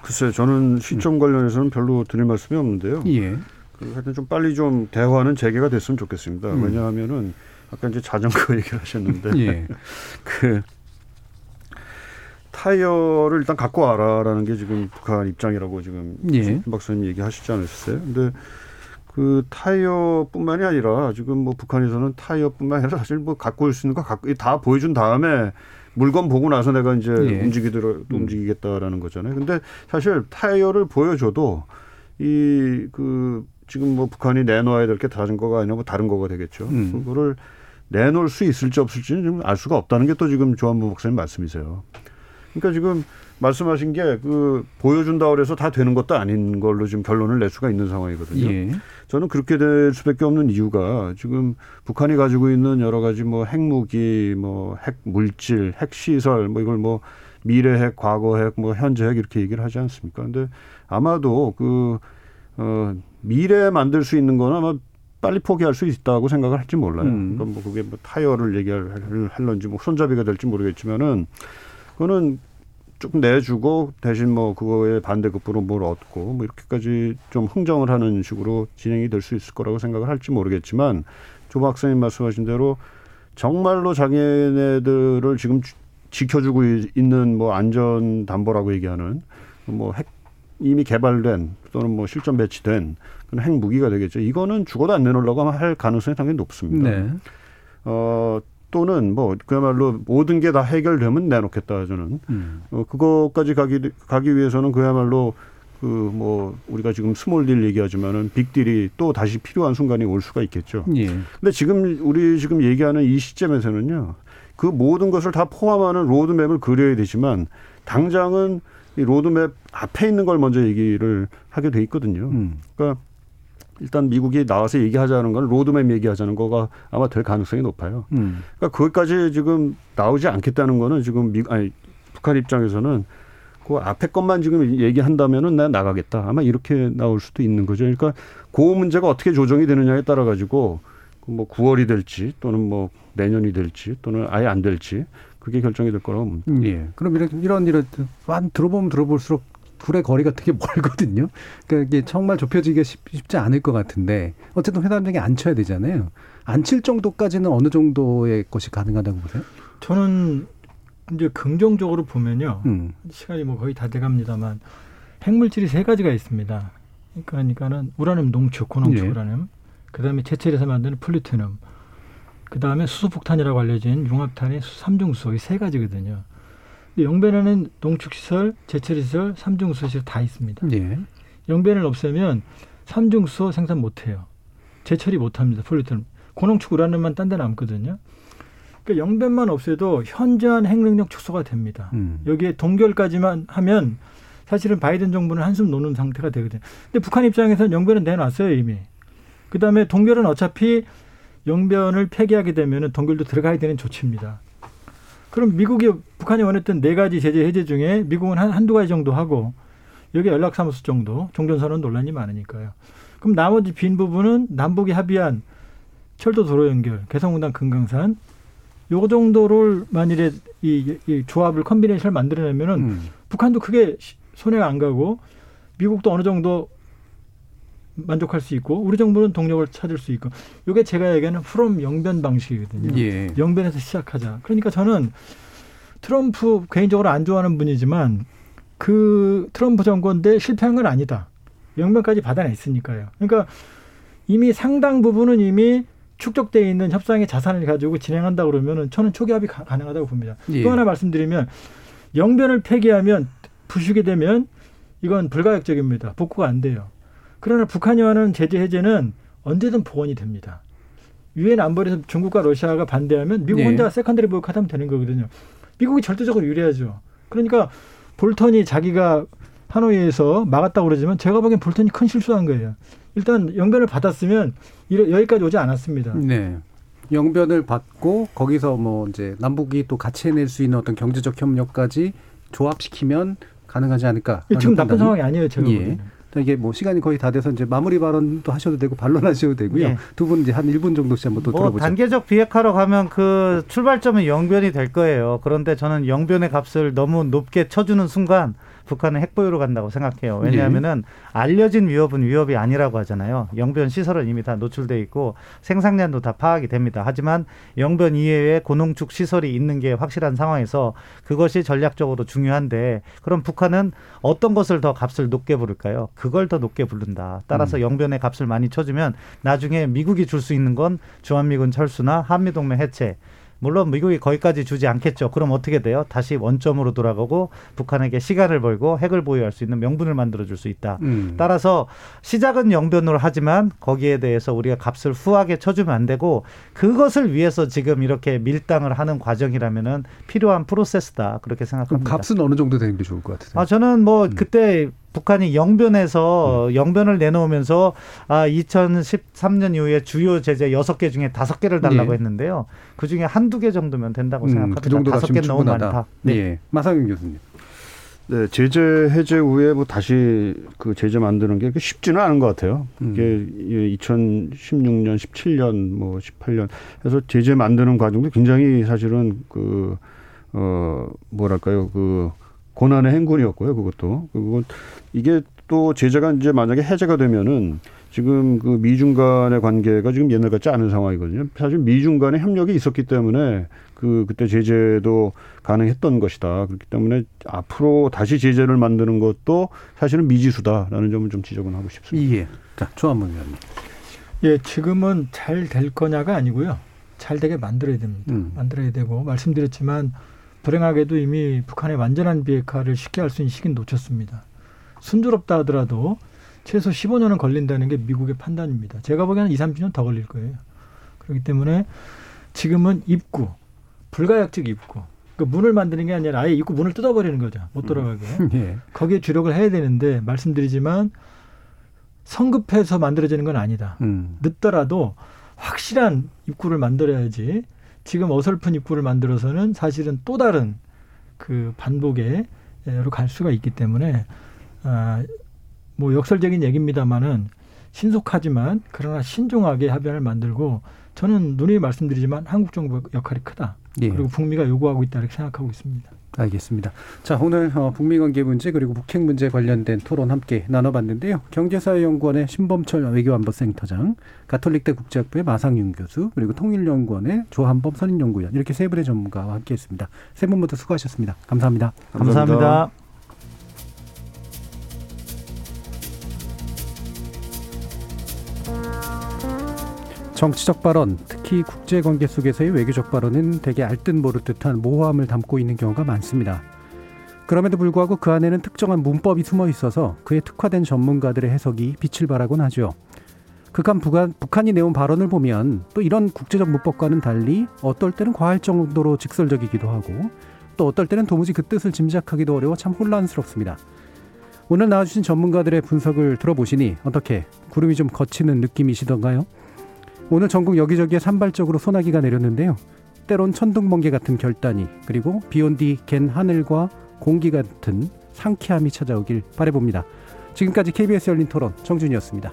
글쎄 저는 시점 관련해서는 별로 드릴 말씀이 없는데요.
예.
그 하여튼 좀 빨리 좀 대화는 재개가 됐으면 좋겠습니다.
음.
왜냐하면은 아까 이제 자전거 [laughs] 얘기를 하셨는데
예. [laughs]
그 타이어를 일단 갖고 와라라는 게 지금 북한 입장이라고 지금
예.
김 박사님 얘기하시지 않으셨어요? 근데 그 타이어뿐만이 아니라 지금 뭐 북한에서는 타이어뿐만 아니라 사실 뭐 갖고 올 수 있는 거 갖고 다 보여준 다음에 물건 보고 나서 내가 이제
예.
움직이도록 움직이겠다라는 거잖아요. 근데 사실 타이어를 보여줘도 이 그 지금 뭐 북한이 내놓아야 될 게 다른 거가 아니라 뭐 다른 거가 되겠죠.
음.
그거를 내놓을 수 있을지 없을지는 지금 알 수가 없다는 게 또 지금 조한부 목사님 말씀이세요. 그러니까 지금 말씀하신 게 그 보여준다 그래서 다 되는 것도 아닌 걸로 지금 결론을 낼 수가 있는 상황이거든요.
예.
저는 그렇게 될 수밖에 없는 이유가 지금 북한이 가지고 있는 여러 가지 뭐 핵무기, 뭐 핵 물질, 핵 시설, 뭐 이걸 뭐 미래 핵, 과거 핵, 뭐 현재 핵 이렇게 얘기를 하지 않습니까? 근데 아마도 그 어, 미래에 만들 수 있는 거는 아마 빨리 포기할 수 있다고 생각을 할지 몰라요.
음.
그러니까 뭐 그게 뭐 타이어를 얘기할 할런지 뭐 손잡이가 될지 모르겠지만은 그거는 조금 내주고 대신 뭐 그거에 반대급부로 뭘 얻고 뭐 이렇게까지 좀 흥정을 하는 식으로 진행이 될 수 있을 거라고 생각을 할지 모르겠지만 조 박사님 말씀하신 대로 정말로 자기네들을 지금 주- 지켜주고 이- 있는 뭐 안전 담보라고 얘기하는 뭐 핵 이미 개발된 또는 뭐 실전 배치된 그런 핵 무기가 되겠죠. 이거는 죽어도 안 내놓으려고 할 가능성이 상당히 높습니다.
네.
어 또는 뭐 그야말로 모든 게 다 해결되면 내놓겠다 저는
음.
어 그거까지 가기 가기 위해서는 그야말로 그 뭐 우리가 지금 small deal 얘기하지만은 빅딜이 또 다시 필요한 순간이 올 수가 있겠죠.
예.
근데 지금 우리 지금 얘기하는 이 시점에서는요. 그 모든 것을 다 포함하는 로드맵을 그려야 되지만 당장은 이 로드맵 앞에 있는 걸 먼저 얘기를 하게 돼 있거든요.
음.
그러니까 일단 미국이 나와서 얘기하자는 건 로드맵 얘기하자는 거가 아마 될 가능성이 높아요.
음.
그러니까 거기까지 지금 나오지 않겠다는 거는 지금 미, 아니, 북한 입장에서는 그 앞에 것만 지금 얘기한다면은 난 나가겠다. 아마 이렇게 나올 수도 있는 거죠. 그러니까 그 문제가 어떻게 조정이 되느냐에 따라 가지고 그뭐 9월이 될지 또는 뭐 내년이 될지 또는 아예 안 될지 그게 결정이 될 거라고 봅니다.
음, 예. 그럼 이런 이런 이런 한 들어보면 들어볼수록 둘의 거리가 되게 멀거든요. 그러니까 이게 정말 좁혀지기가 쉽, 쉽지 않을 것 같은데 어쨌든 회담장에 앉혀야 되잖아요. 앉힐 정도까지는 어느 정도의 것이 가능하다고 보세요?
저는 이제 긍정적으로 보면요.
음.
시간이 뭐 거의 다 돼갑니다만 핵물질이 세 가지가 있습니다. 그러니까는 우라늄 농축, 고농축
예.
우라늄, 그 다음에 제철에서 만드는 플루토늄, 그 다음에 수소폭탄이라고 알려진 융합탄의 삼중수소 이 세 가지거든요. 영변에는 농축시설, 제철시설, 삼중수소시설 다 있습니다.
예.
영변을 없애면 삼중수소 생산 못해요. 제철이 못합니다. 플루토늄. 고농축 우라늄만 딴 데 남거든요. 그러니까 영변만 없애도 현저한 핵능력 축소가 됩니다.
음.
여기에 동결까지만 하면 사실은 바이든 정부는 한숨 놓는 상태가 되거든요. 근데 북한 입장에서는 영변은 내놨어요 이미. 그다음에 동결은 어차피 영변을 폐기하게 되면은 동결도 들어가야 되는 조치입니다. 그럼 미국이 북한이 원했던 네 가지 제재 해제 중에 미국은 한 한두 가지 정도 하고 여기 연락사무소 정도 종전선언 논란이 많으니까요. 그럼 나머지 빈 부분은 남북이 합의한 철도 도로 연결, 개성공단 금강산 요 정도를 만일에 이, 이 조합을 컨비네이션을 만들어내면은
음.
북한도 크게 시- 손해가 안 가고 미국도 어느 정도 만족할 수 있고 우리 정부는 동력을 찾을 수 있고 이게 제가 얘기하는 프롬 영변 방식이거든요.
예.
영변에서 시작하자. 그러니까 저는 트럼프 개인적으로 안 좋아하는 분이지만 그 트럼프 정권 때 실패한 건 아니다. 영변까지 받아냈으니까요. 그러니까 이미 상당 부분은 이미 축적돼 있는 협상의 자산을 가지고 진행한다 그러면은 저는 초기합이 가, 가능하다고 봅니다.
예.
또 하나 말씀드리면 영변을 폐기하면 부수게 되면 이건 불가역적입니다. 복구가 안 돼요. 그러나 북한이 하는 제재 해제는 언제든 복원이 됩니다. 유엔 안보리에서 중국과 러시아가 반대하면 미국
예.
혼자 secondary boycott하면 되는 거거든요. 미국이 절대적으로 유리하죠. 그러니까 볼턴이 자기가 하노이에서 막았다고 그러지만 제가 보기엔 볼턴이 큰 실수한 거예요. 일단 영변을 받았으면 여기까지 오지 않았습니다.
네. 영변을 받고 거기서 뭐 이제 남북이 또 같이 해낼 수 있는 어떤 경제적 협력까지 조합시키면 가능하지 않을까.
이 지금 나쁜 상황이 아니에요, 제가
예.
보기에는.
자, 이게 뭐 시간이 거의 다 돼서 이제 마무리 발언도 하셔도 되고 반론하셔도 되고요.
예.
두분 이제 한 1분 정도씩 한번 또
뭐
들어보죠.
단계적 비핵화로 가면 그 출발점은 영변이 될 거예요. 그런데 저는 영변의 값을 너무 높게 쳐주는 순간 북한은 핵보유로 간다고 생각해요. 왜냐하면은 알려진 위협은 위협이 아니라고 하잖아요. 영변 시설은 이미 다 노출돼 있고 생산량도 다 파악이 됩니다. 하지만 영변 이외에 고농축 시설이 있는 게 확실한 상황에서 그것이 전략적으로 중요한데 그럼 북한은 어떤 것을 더 값을 높게 부를까요? 그걸 더 높게 부른다. 따라서
음.
영변의 값을 많이 쳐주면 나중에 미국이 줄 수 있는 건 주한미군 철수나 한미동맹 해체 물론 미국이 거기까지 주지 않겠죠. 그럼 어떻게 돼요? 다시 원점으로 돌아가고 북한에게 시간을 벌고 핵을 보유할 수 있는 명분을 만들어 줄 수 있다.
음.
따라서 시작은 영변으로 하지만 거기에 대해서 우리가 값을 후하게 쳐주면 안 되고 그것을 위해서 지금 이렇게 밀당을 하는 과정이라면은 필요한 프로세스다 그렇게 생각합니다.
값은 어느 정도 되는 게 좋을 것 같으세요?
아 저는 뭐
음.
그때 북한이 영변에서 영변을 내놓으면서 아 2013년 이후에 주요 제재 여섯 개 중에 다섯 개를 달라고
예.
했는데요. 그 중에 한두 개 정도면 된다고
음,
생각합니다.
그 정도가
다섯
지금
개 너무
충분하다.
많다. 네.
예. 마상윤 교수님.
네, 제재 해제 후에 뭐 다시 그 제재 만드는 게 쉽지는 않은 것 같아요.
음.
이게 2016년, 17년, 뭐 18년 해서 제재 만드는 과정도 굉장히 사실은 그, 어, 뭐랄까요. 그 고난의 행군이었고요. 그것도. 그리고 이게 또 제재가 이제 만약에 해제가 되면은 지금 그 미중 간의 관계가 지금 옛날 같지 않은 상황이거든요. 사실 미중 간의 협력이 있었기 때문에 그 그때 제재도 가능했던 것이다. 그렇기 때문에 앞으로 다시 제재를 만드는 것도 사실은 미지수다라는 점을 좀 지적은 하고 싶습니다.
예. 자, 조한문 의원님.
예, 지금은 잘 될 거냐가 아니고요. 잘 되게 만들어야 됩니다.
음.
만들어야 되고 말씀드렸지만 불행하게도 이미 북한의 완전한 비핵화를 쉽게 할 수 있는 시기는 놓쳤습니다. 순조롭다 하더라도 최소 15년은 걸린다는 게 미국의 판단입니다. 제가 보기에는 2, 30년 더 걸릴 거예요. 그렇기 때문에 지금은 입구, 불가역적 입구. 그 문을 만드는 게 아니라 아예 입구 문을 뜯어버리는 거죠. 못 돌아가게. [laughs]
예.
거기에 주력을 해야 되는데 말씀드리지만 성급해서 만들어지는 건 아니다.
음.
늦더라도 확실한 입구를 만들어야지 지금 어설픈 입구를 만들어서는 사실은 또 다른 그 반복에로 갈 수가 있기 때문에 아, 뭐 역설적인 얘기입니다만은 신속하지만 그러나 신중하게 합의안을 만들고 저는 누누이 말씀드리지만 한국 정부 역할이 크다.
예.
그리고 북미가 요구하고 있다 이렇게 생각하고 있습니다.
알겠습니다. 자, 오늘 어, 북미 관계 문제 그리고 북핵 문제 관련된 토론 함께 나눠봤는데요. 경제사회연구원의 신범철 외교안보센터장, 가톨릭대 국제학부의 마상윤 교수, 그리고 통일연구원의 조한범 선임연구위원 이렇게 세 분의 전문가와 함께했습니다. 세분 모두 수고하셨습니다. 감사합니다.
감사합니다.
정치적 발언, 특히 국제관계 속에서의 외교적 발언은 대개 알듯 모를 듯한 모호함을 담고 있는 경우가 많습니다. 그럼에도 불구하고 그 안에는 특정한 문법이 숨어 있어서 그에 특화된 전문가들의 해석이 빛을 발하곤 하죠. 그간 북한, 북한이 내온 발언을 보면 또 이런 국제적 문법과는 달리 어떨 때는 과할 정도로 직설적이기도 하고 또 어떨 때는 도무지 그 뜻을 짐작하기도 어려워 참 혼란스럽습니다. 오늘 나와주신 전문가들의 분석을 들어보시니 어떻게 구름이 좀 거치는 느낌이시던가요? 오늘 전국 여기저기에 산발적으로 소나기가 내렸는데요. 때론 천둥번개 같은 결단이 그리고 비온 뒤 갠 하늘과 공기 같은 상쾌함이 찾아오길 바라봅니다. 지금까지 KBS 열린 토론 정준이었습니다.